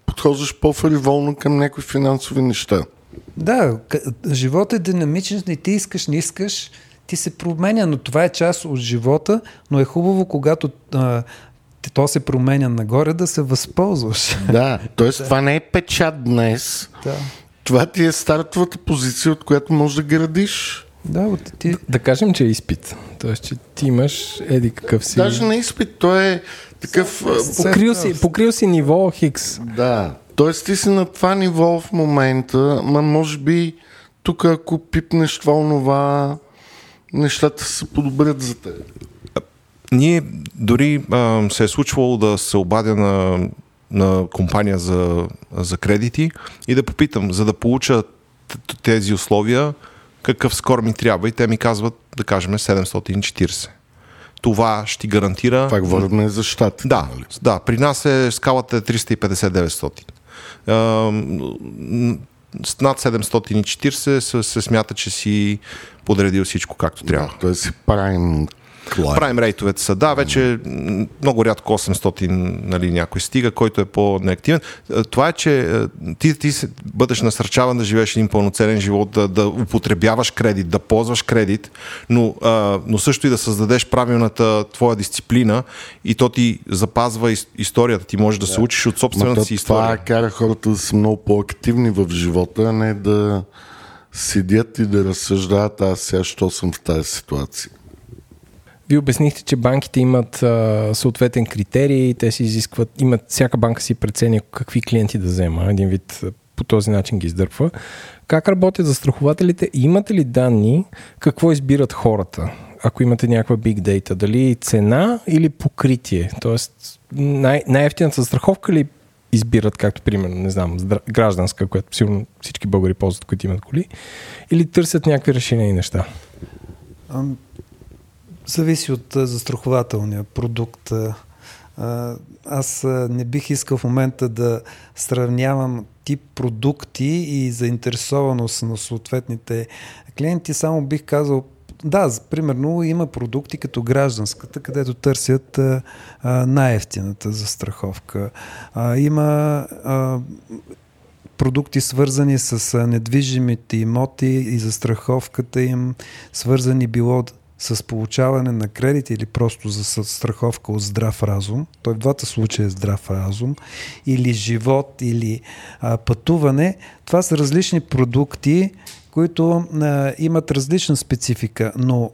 подхождаш по-фариволно към някои финансови неща. Да, животът е динамичен, не ти искаш, не искаш, ти се променя, но това е част от живота, но е хубаво, когато а, то се променя нагоре, да се възползваш. Да, т.е. [LAUGHS] това не е печат днес. Да това ти е стартовата позиция, от която можеш да градиш. Да, от ти... Да, да кажем, че е изпит. Тоест, че ти имаш еди какъв си... Даже на изпит, той е такъв... Покрил си, покрил си ниво Хикс. Да, Тоест ти си на това ниво в момента, ма може би тук ако пипнеш това, онова, нещата се подобрят за теб. Ние дори а, се е случвало да се обадя на, на компания за, за кредити и да попитам, за да получа тези условия, какъв скор ми трябва и те ми казват, да кажем, 740 това ще ти гарантира. Това говорим за щати. Да, нали? да, при нас е скалата е 350-900 с над 740 се, се смята, че си подредил всичко както трябва. Да, той си прайм Клайм. Прайм рейтовете са, да, вече много рядко 800 нали, някой стига, който е по-неактивен. Е, това е, че е, ти, ти бъдеш насърчаван да живееш един пълноценен живот, да, да употребяваш кредит, да ползваш кредит, но, а, но също и да създадеш правилната твоя дисциплина и то ти запазва историята. Ти можеш да, да. се учиш от собствената си история. Това кара хората да са много по-активни в живота, а не да седят и да разсъждават аз сега, що съм в тази ситуация. Вие обяснихте, че банките имат а, съответен критерий, те си изискват, имат, всяка банка си преценя какви клиенти да взема, един вид по този начин ги издърпва. Как работят застрахователите? Имате ли данни какво избират хората? Ако имате някаква big data, дали цена или покритие? Тоест, най- най-ефтината застраховка ли избират, както примерно, не знам, гражданска, която сигурно всички българи ползват, които имат коли, или търсят някакви решения и неща? Зависи от застрахователния продукт. Аз не бих искал в момента да сравнявам тип продукти и заинтересованост на съответните клиенти. Само бих казал, да, примерно има продукти като гражданската, където търсят най-ефтината застраховка. Има продукти свързани с недвижимите имоти и застраховката им, свързани било с получаване на кредит или просто за страховка от здрав разум, той в двата случая е здрав разум, или живот, или а, пътуване, това са различни продукти, които а, имат различна специфика, но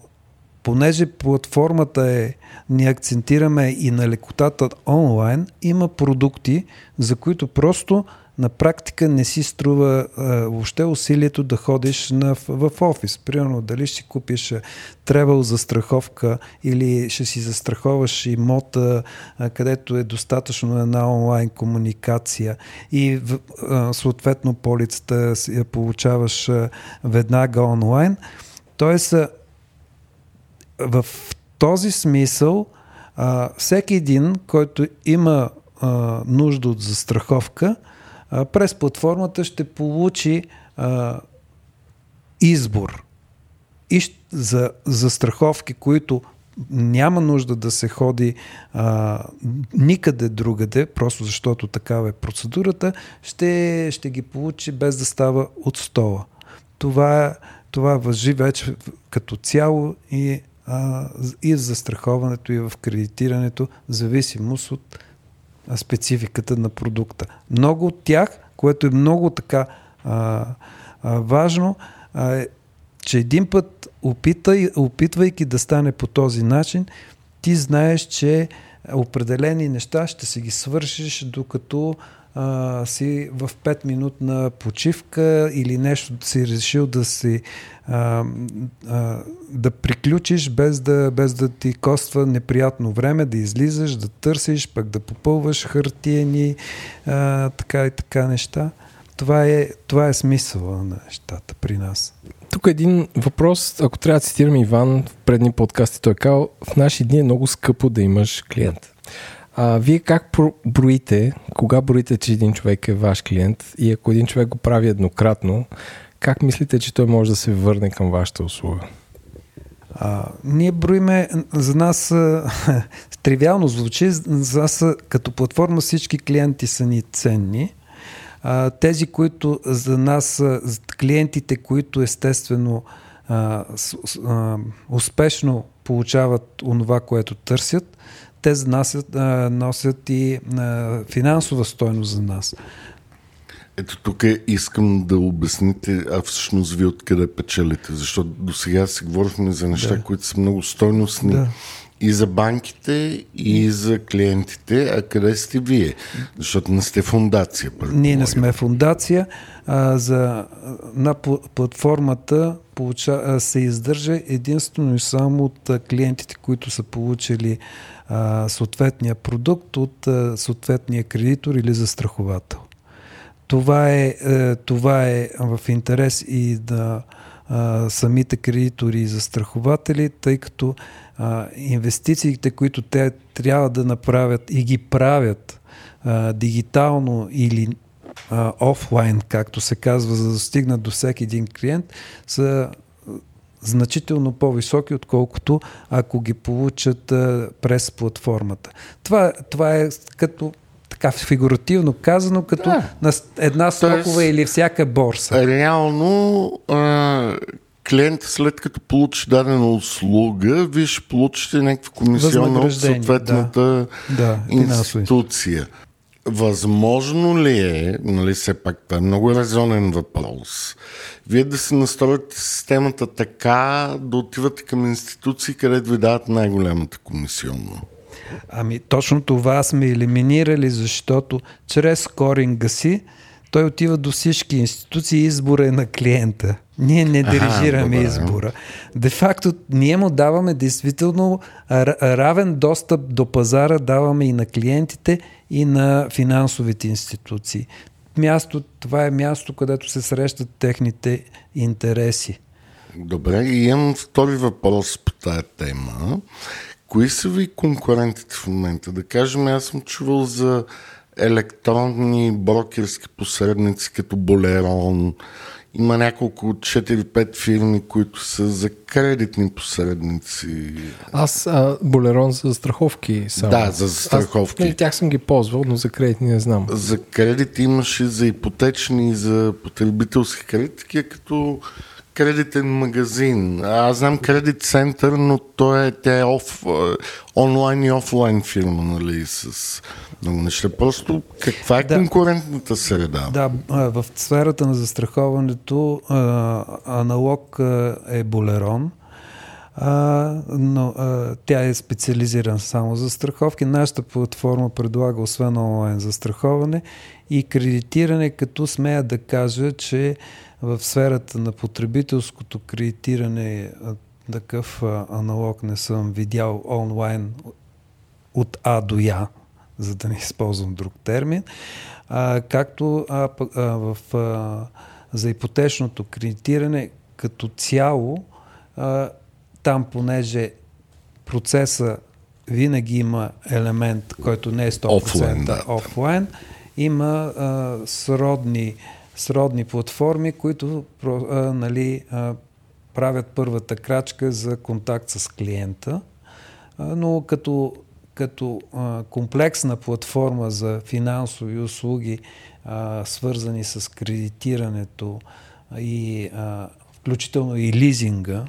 понеже платформата е, ни акцентираме и на лекотата онлайн, има продукти, за които просто на практика не си струва а, въобще усилието да ходиш на, в, в офис. Примерно дали ще си купиш тревел за страховка или ще си застраховаш имота, а, където е достатъчно една онлайн комуникация и в, а, съответно полицата я получаваш а, веднага онлайн. Тоест, а, в този смисъл а, всеки един, който има а, нужда от застраховка, през платформата ще получи а, избор и за, за страховки, които няма нужда да се ходи а, никъде другаде, просто защото такава е процедурата, ще, ще ги получи без да става от стола. Това, това въжи вече като цяло и, а, и в застраховането, и в кредитирането, в зависимост от спецификата на продукта. Много от тях, което е много така а, а, важно, а, е, че един път опитай, опитвайки да стане по този начин, ти знаеш, че определени неща ще си ги свършиш, докато а, си в 5 минутна почивка или нещо си решил да си а, а, да приключиш без да, без да ти коства неприятно време, да излизаш, да търсиш, пък да попълваш хартиени а, така и така неща. Това е, това е смисъла на нещата при нас. Тук един въпрос, ако трябва да цитирам Иван в предни подкасти, той е казал, в наши дни е много скъпо да имаш клиент. А, вие как броите, кога броите, че един човек е ваш клиент и ако един човек го прави еднократно, как мислите, че той може да се върне към вашата услуга? А, ние броиме, за нас [LAUGHS] тривиално звучи, за нас като платформа всички клиенти са ни ценни. А, тези, които за нас са клиентите, които естествено а, с, а, успешно получават онова, което търсят, те носят, носят и финансова стойност за нас. Ето тук искам да обясните, а всъщност вие откъде печелите, защото до сега си говорихме за неща, да. които са много стойностни да. и за банките, и за клиентите, а къде сте вие? Защото не сте фундация. Ние не сме фундация. А, за, на платформата получа, се издържа единствено и само от клиентите, които са получили а, съответния продукт от а, съответния кредитор или застраховател. Това е, е, това е в интерес и на а, самите кредитори и застрахователи, тъй като а, инвестициите, които те трябва да направят и ги правят а, дигитално или офлайн, както се казва, за да стигнат до всеки един клиент, са значително по-високи, отколкото ако ги получат а, през платформата. Това, това е като така фигуративно казано, като да. на една стокова или всяка борса. Реално а, клиент след като получи дадена услуга, вие ще получите някаква комисионна от съответната да. Да, институция. Възможно ли е, нали все пак това е много резонен въпрос, вие да се настроите системата така, да отивате към институции, където ви дават най-голямата комисионна? Ами точно това сме елиминирали, защото чрез скоринга си той отива до всички институции и избора е на клиента. Ние не дирижираме Aha, избора. Де факто, ние му даваме действително равен достъп до пазара, даваме и на клиентите, и на финансовите институции. Място, това е място, където се срещат техните интереси. Добре, и имам втори въпрос по тая тема. Кои са ви конкурентите в момента? Да кажем, аз съм чувал за електронни брокерски посредници като Болерон. Има няколко 4-5 фирми, които са за кредитни посредници. Аз а, Болерон за страховки само. Да, за страховки. Аз, не, тях съм ги ползвал, но за кредитни не знам. За кредит имаше за ипотечни и за потребителски кредит, такива като кредитен магазин. Аз знам кредит център, но той е, тя е оф, е, онлайн и офлайн фирма, нали, с много неща. Просто каква е да, конкурентната среда? Да, в сферата на застраховането аналог е Болерон. А, но а, тя е специализирана само за страховки. Нашата платформа предлага освен онлайн застраховане и кредитиране, като смея да кажа, че в сферата на потребителското кредитиране такъв аналог не съм видял онлайн от А до Я, за да не използвам друг термин. А, както а, а, в, а, за ипотечното кредитиране като цяло, а, там понеже процеса винаги има елемент, който не е 100% офлайн, да. офлайн има а, сродни сродни платформи, които а, нали, а, правят първата крачка за контакт с клиента, а, но като, като а, комплексна платформа за финансови услуги, а, свързани с кредитирането и а, включително и лизинга,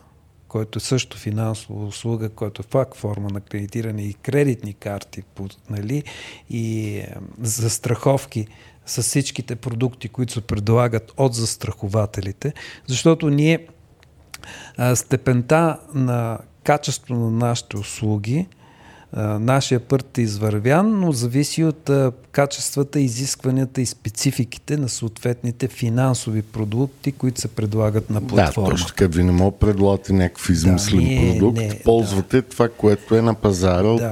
който е също финансова услуга, който е факт форма на кредитиране и кредитни карти, нали, и застраховки с всичките продукти, които се предлагат от застрахователите, защото ние степента на качество на нашите услуги – нашия път е извървян, но зависи от качествата, изискванията и спецификите на съответните финансови продукти, които се предлагат на платформа. Да, точно така. Ви не мога предлагате някакъв измислен да, продукт. Не, Ползвате да. това, което е на пазара да. от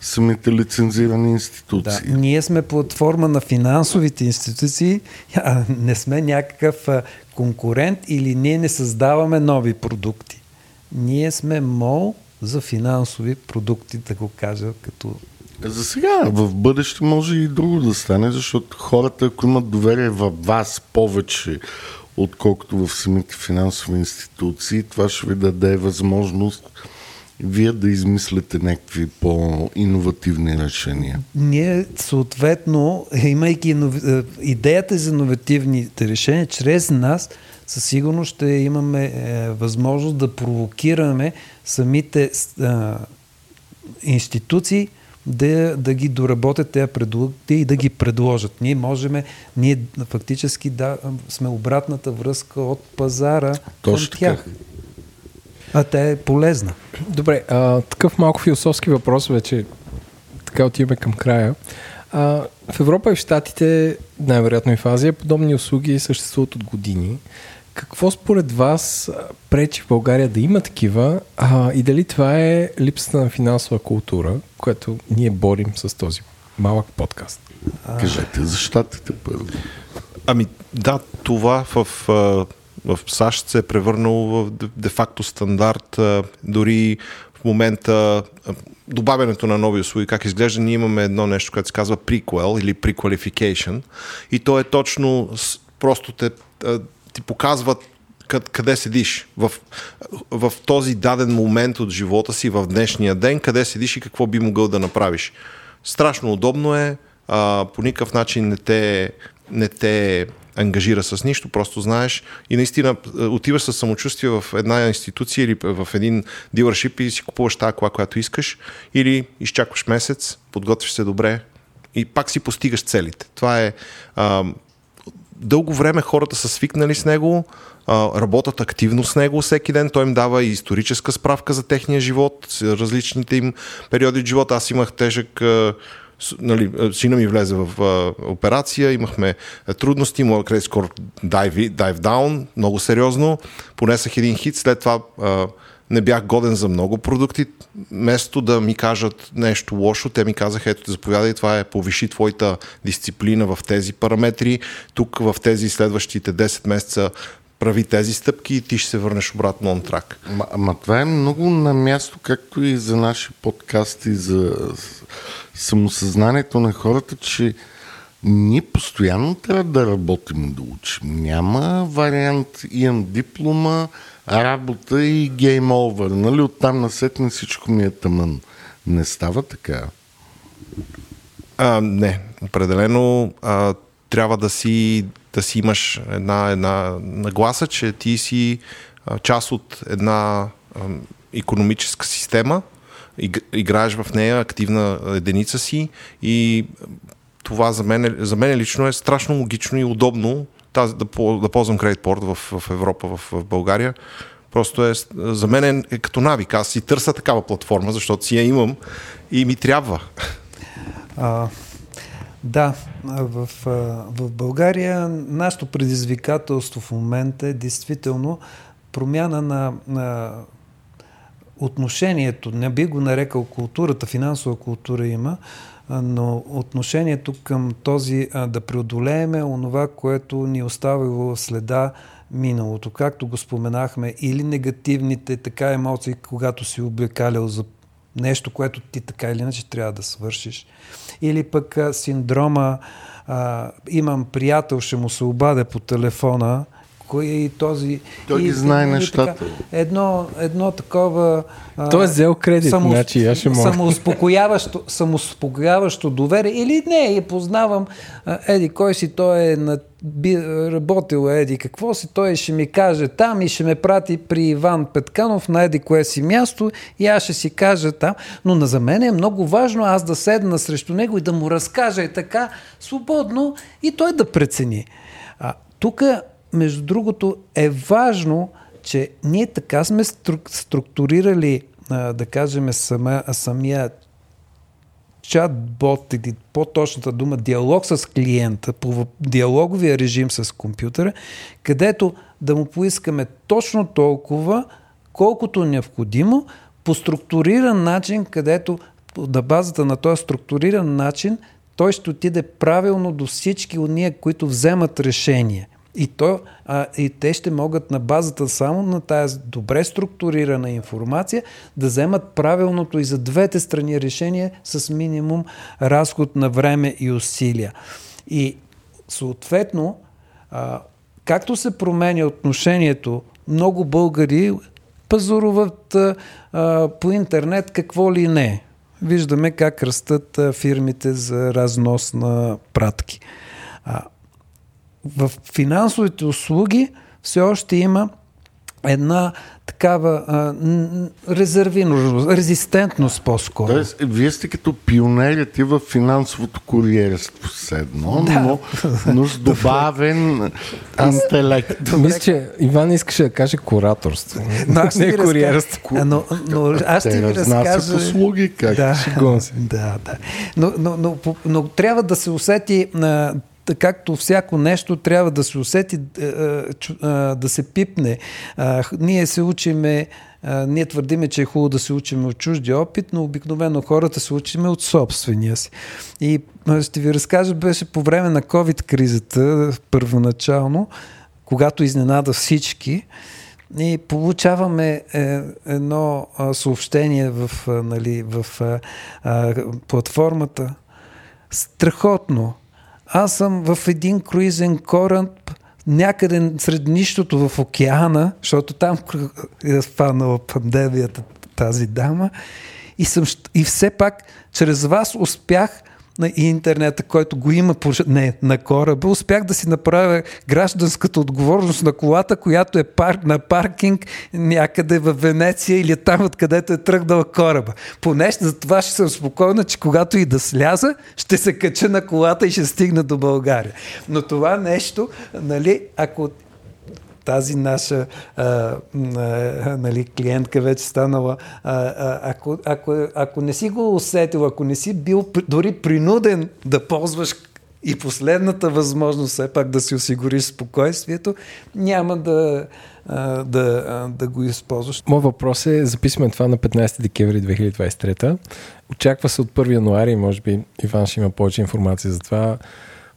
самите лицензирани институции. Да. Ние сме платформа на финансовите институции, а не сме някакъв конкурент или ние не създаваме нови продукти. Ние сме МОЛ, за финансови продукти, да го кажа като за сега, в бъдеще може и друго да стане, защото хората, ако имат доверие в вас повече, отколкото в самите финансови институции, това ще ви даде възможност вие да измислите някакви по-инновативни решения. Ние, съответно, имайки идеята за иновативните решения, чрез нас със сигурност ще имаме е, възможност да провокираме самите е, институции да, да ги доработят тези продукти и да ги предложат. Ние можем, ние фактически да, сме обратната връзка от пазара Точно към тях. А тя е полезна. Добре, а, такъв малко философски въпрос вече така отиваме към края. А, в Европа и в Штатите, най-вероятно и в Азия, подобни услуги съществуват от години. Какво според вас пречи в България да има такива а, и дали това е липсата на финансова култура, която ние борим с този малък подкаст? Кажете за щатите първо. Ами да, това в, в САЩ се е превърнало в де-факто стандарт. Дори в момента добавянето на нови услуги, как изглежда, ние имаме едно нещо, което се казва prequel или prequalification и то е точно просто те ти показват къде седиш в, в този даден момент от живота си, в днешния ден, къде седиш и какво би могъл да направиш. Страшно удобно е, а, по никакъв начин не те, не те ангажира с нищо, просто знаеш и наистина отиваш със самочувствие в една институция или в един дилършип и си купуваш тази кола, която искаш или изчакваш месец, подготвиш се добре и пак си постигаш целите. Това е а, дълго време хората са свикнали с него, работят активно с него всеки ден. Той им дава и историческа справка за техния живот, различните им периоди от живота. Аз имах тежък нали, сина ми влезе в а, операция, имахме трудности, моят кредит скор dive, dive down, много сериозно, понесах един хит, след това а, не бях годен за много продукти. Вместо да ми кажат нещо лошо, те ми казаха, ето, заповядай, това е повиши твоята дисциплина в тези параметри. Тук в тези следващите 10 месеца прави тези стъпки и ти ще се върнеш обратно на трак. Ама това е много на място, както и за наши подкасти, за самосъзнанието на хората, че ние постоянно трябва да работим да учим. Няма вариант, имам диплома, работа и гейм овър. Нали? Оттам насетне всичко ми е тъмън. Не става така. А, не, определено а, трябва да си, да си имаш една, една нагласа, че ти си а, част от една а, економическа система, играеш в нея активна единица си и това за мен, за мен лично е страшно логично и удобно тази, да, да ползвам кредитпорт в, в Европа, в, в България. Просто е, за мен е, е като навик. Аз си търся такава платформа, защото си я имам и ми трябва. А, да, в, в България нашето предизвикателство в момента е действително промяна на, на отношението, не би го нарекал културата, финансова култура има, но отношението към този да преодолееме онова, което ни оставило следа миналото, както го споменахме, или негативните така емоции, когато си облекалял за нещо, което ти така или иначе трябва да свършиш. Или пък синдрома а, имам приятел, ще му се обадя по телефона, кой е и този... Той и, ги знае и, нещата. Така, едно, едно такова... Той е взел кредит, само, значи аз ще мога. Самоуспокояващо, самоуспокояващо доверие. Или не, я познавам Еди, кой си той е на, би, работил Еди, какво си той ще ми каже там и ще ме прати при Иван Петканов на Еди кое си място и аз ще си кажа там. Но за мен е много важно аз да седна срещу него и да му разкажа и така свободно и той да прецени. А, тук между другото, е важно, че ние така сме структурирали, да кажем, сама, самия чат-бот или по-точната дума диалог с клиента по диалоговия режим с компютъра, където да му поискаме точно толкова, колкото необходимо, по структуриран начин, където на базата на този структуриран начин той ще отиде правилно до всички от ние, които вземат решение. И, то, а, и те ще могат на базата само на тази добре структурирана информация да вземат правилното и за двете страни решение с минимум разход на време и усилия. И съответно, а, както се променя отношението, много българи пазаруват а, по интернет какво ли не. Виждаме как растат а, фирмите за разнос на пратки. А, в финансовите услуги все още има една такава а, резистентност по-скоро. Тоест, вие сте като пионерите в финансовото куриерство с едно, да. но, но с [LAUGHS] добавен интелект. [LAUGHS] Мисля, че Иван искаше да каже кураторство. Но аз не куриерство. Но, но аз ще ви разкажа... услуги, как да, да, да. Но, но, но, но, но трябва да се усети както всяко нещо трябва да се усети, е, е, да се пипне. Ние се учиме, ние твърдиме, че е хубаво да се учиме от чужди опит, но обикновено хората се учиме от собствения си. И ще ви разкажа, беше по време на COVID-кризата, първоначално, когато изненада всички, и получаваме е, едно съобщение в, нали, в платформата. Страхотно! Аз съм в един круизен кораб някъде сред нищото в океана, защото там е спаднала пандемията тази дама. И, съм, и все пак чрез вас успях на интернета, който го има не, на кораба, успях да си направя гражданската отговорност на колата, която е пар, на паркинг някъде в Венеция или там, откъдето е тръгнал кораба. Поне за това ще съм спокойна, че когато и да сляза, ще се кача на колата и ще стигна до България. Но това нещо, нали, ако тази наша а, а, нали, клиентка вече станала, а, а, ако, ако, ако не си го усетил, ако не си бил дори принуден да ползваш и последната възможност все пак да си осигуриш спокойствието, няма да, да, да го използваш. Моят въпрос е, записваме това на 15 декември 2023. Очаква се от 1 януари, може би Иван ще има повече информация за това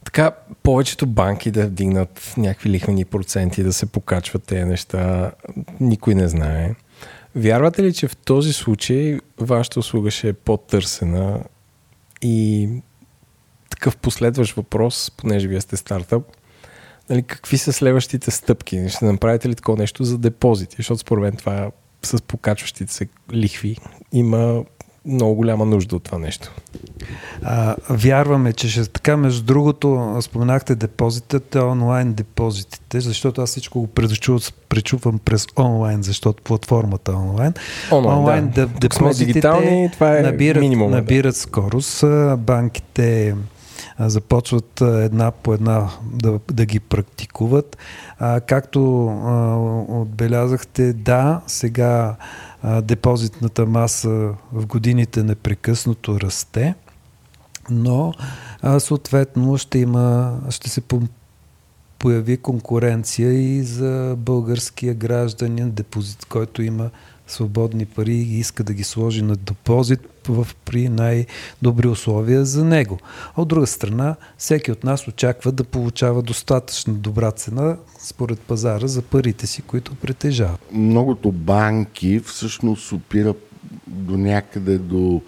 така повечето банки да вдигнат някакви лихвени проценти, да се покачват тези неща, никой не знае. Вярвате ли, че в този случай вашата услуга ще е по-търсена и такъв последващ въпрос, понеже вие сте стартъп, нали, какви са следващите стъпки? Ще направите ли такова нещо за депозити? Защото според мен това с покачващите се лихви има много голяма нужда от това нещо. А, вярваме, че ще така. Между другото, споменахте депозитите, онлайн депозитите, защото аз всичко го пречувам през онлайн, защото платформата е онлайн. Онлайн, онлайн да. депозитите дигитални, това е набират, минимум, набират скорост. Банките започват една по една да, да ги практикуват. А, както а, отбелязахте, да, сега депозитната маса в годините непрекъснато расте, но съответно ще има, ще се появи конкуренция и за българския гражданин, депозит, който има свободни пари и иска да ги сложи на депозит в, при най-добри условия за него. А от друга страна, всеки от нас очаква да получава достатъчно добра цена според пазара за парите си, които притежават. Многото банки всъщност опират до някъде до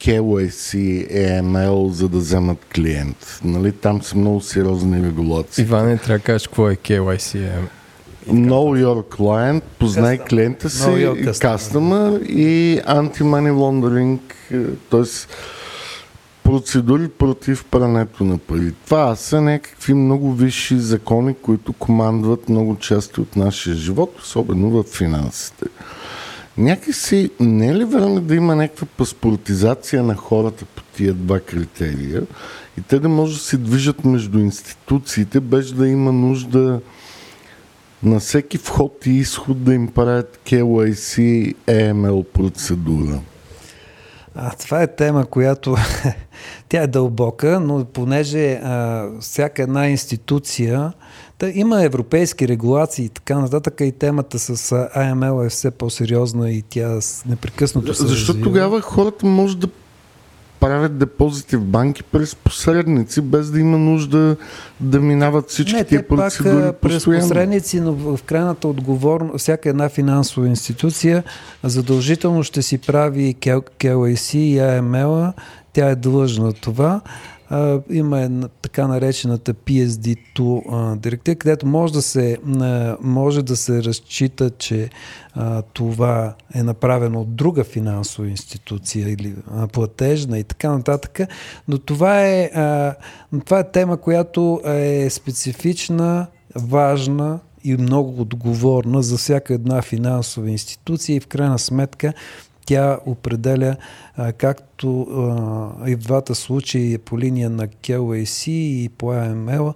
KYC, AML, за да вземат клиент. Нали, там са много сериозни регулации. Иване, трябва да кажеш какво е KYC, AML. Know your client, познай Custom. клиента си, customer и anti-money laundering, т.е. процедури против прането на пари. Това са някакви много висши закони, които командват много части от нашия живот, особено в финансите. Някакси не е ли време да има някаква паспортизация на хората по тия два критерия и те да може да се движат между институциите, без да има нужда на всеки вход и изход да им правят KYC AML процедура? А, това е тема, която [LAUGHS] тя е дълбока, но понеже а, всяка една институция да, има европейски регулации и така нататък и темата с AML е все по-сериозна и тя непрекъснато се Защо развива. тогава хората може да правят депозити в банки през посредници, без да има нужда да минават всички Не, тия процедури пак, през посредници, но в крайната отговорност, всяка една финансова институция задължително ще си прави KYC и AML, тя е длъжна това а, има е така наречената PSD2 а, директива, където може да се, а, може да се разчита, че а, това е направено от друга финансова институция или а, платежна и така нататък, но това е, а, това е тема, която е специфична, важна и много отговорна за всяка една финансова институция и в крайна сметка тя определя както и в двата случаи по линия на KYC и по AML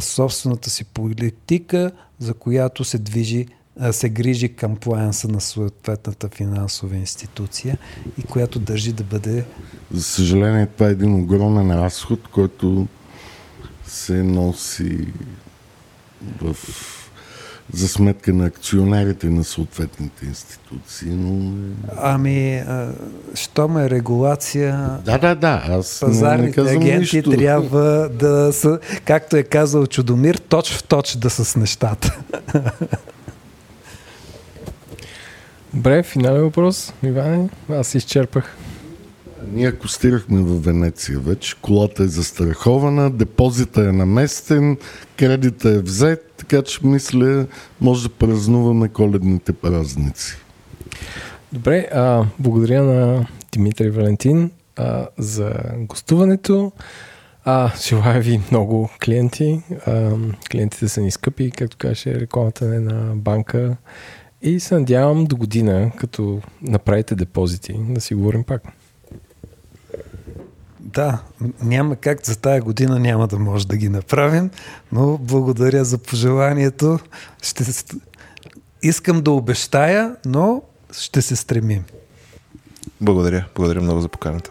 собствената си политика, за която се движи се грижи към планса на съответната финансова институция и която държи да бъде. За съжаление, това е един огромен разход, който се носи в за сметка на акционерите на съответните институции. Но... Ами, що е регулация, да, да, да. Аз пазарните не, не агенти нищо. трябва да са, както е казал Чудомир, точ в точ да са с нещата. Добре, финален въпрос. Иване, аз изчерпах. Ние акустирахме в Венеция вече. Колата е застрахована, депозита е наместен, кредита е взет, така че мисля, може да празнуваме коледните празници. Добре, а, благодаря на Димитър и Валентин а, за гостуването. А, желая ви много клиенти. А, клиентите са ни скъпи, както каже рекламата на една банка. И се надявам до година, като направите депозити, да си говорим пак. Да, няма как за тая година няма да може да ги направим, но благодаря за пожеланието. Ще... Искам да обещая, но ще се стремим. Благодаря. Благодаря много за поканата.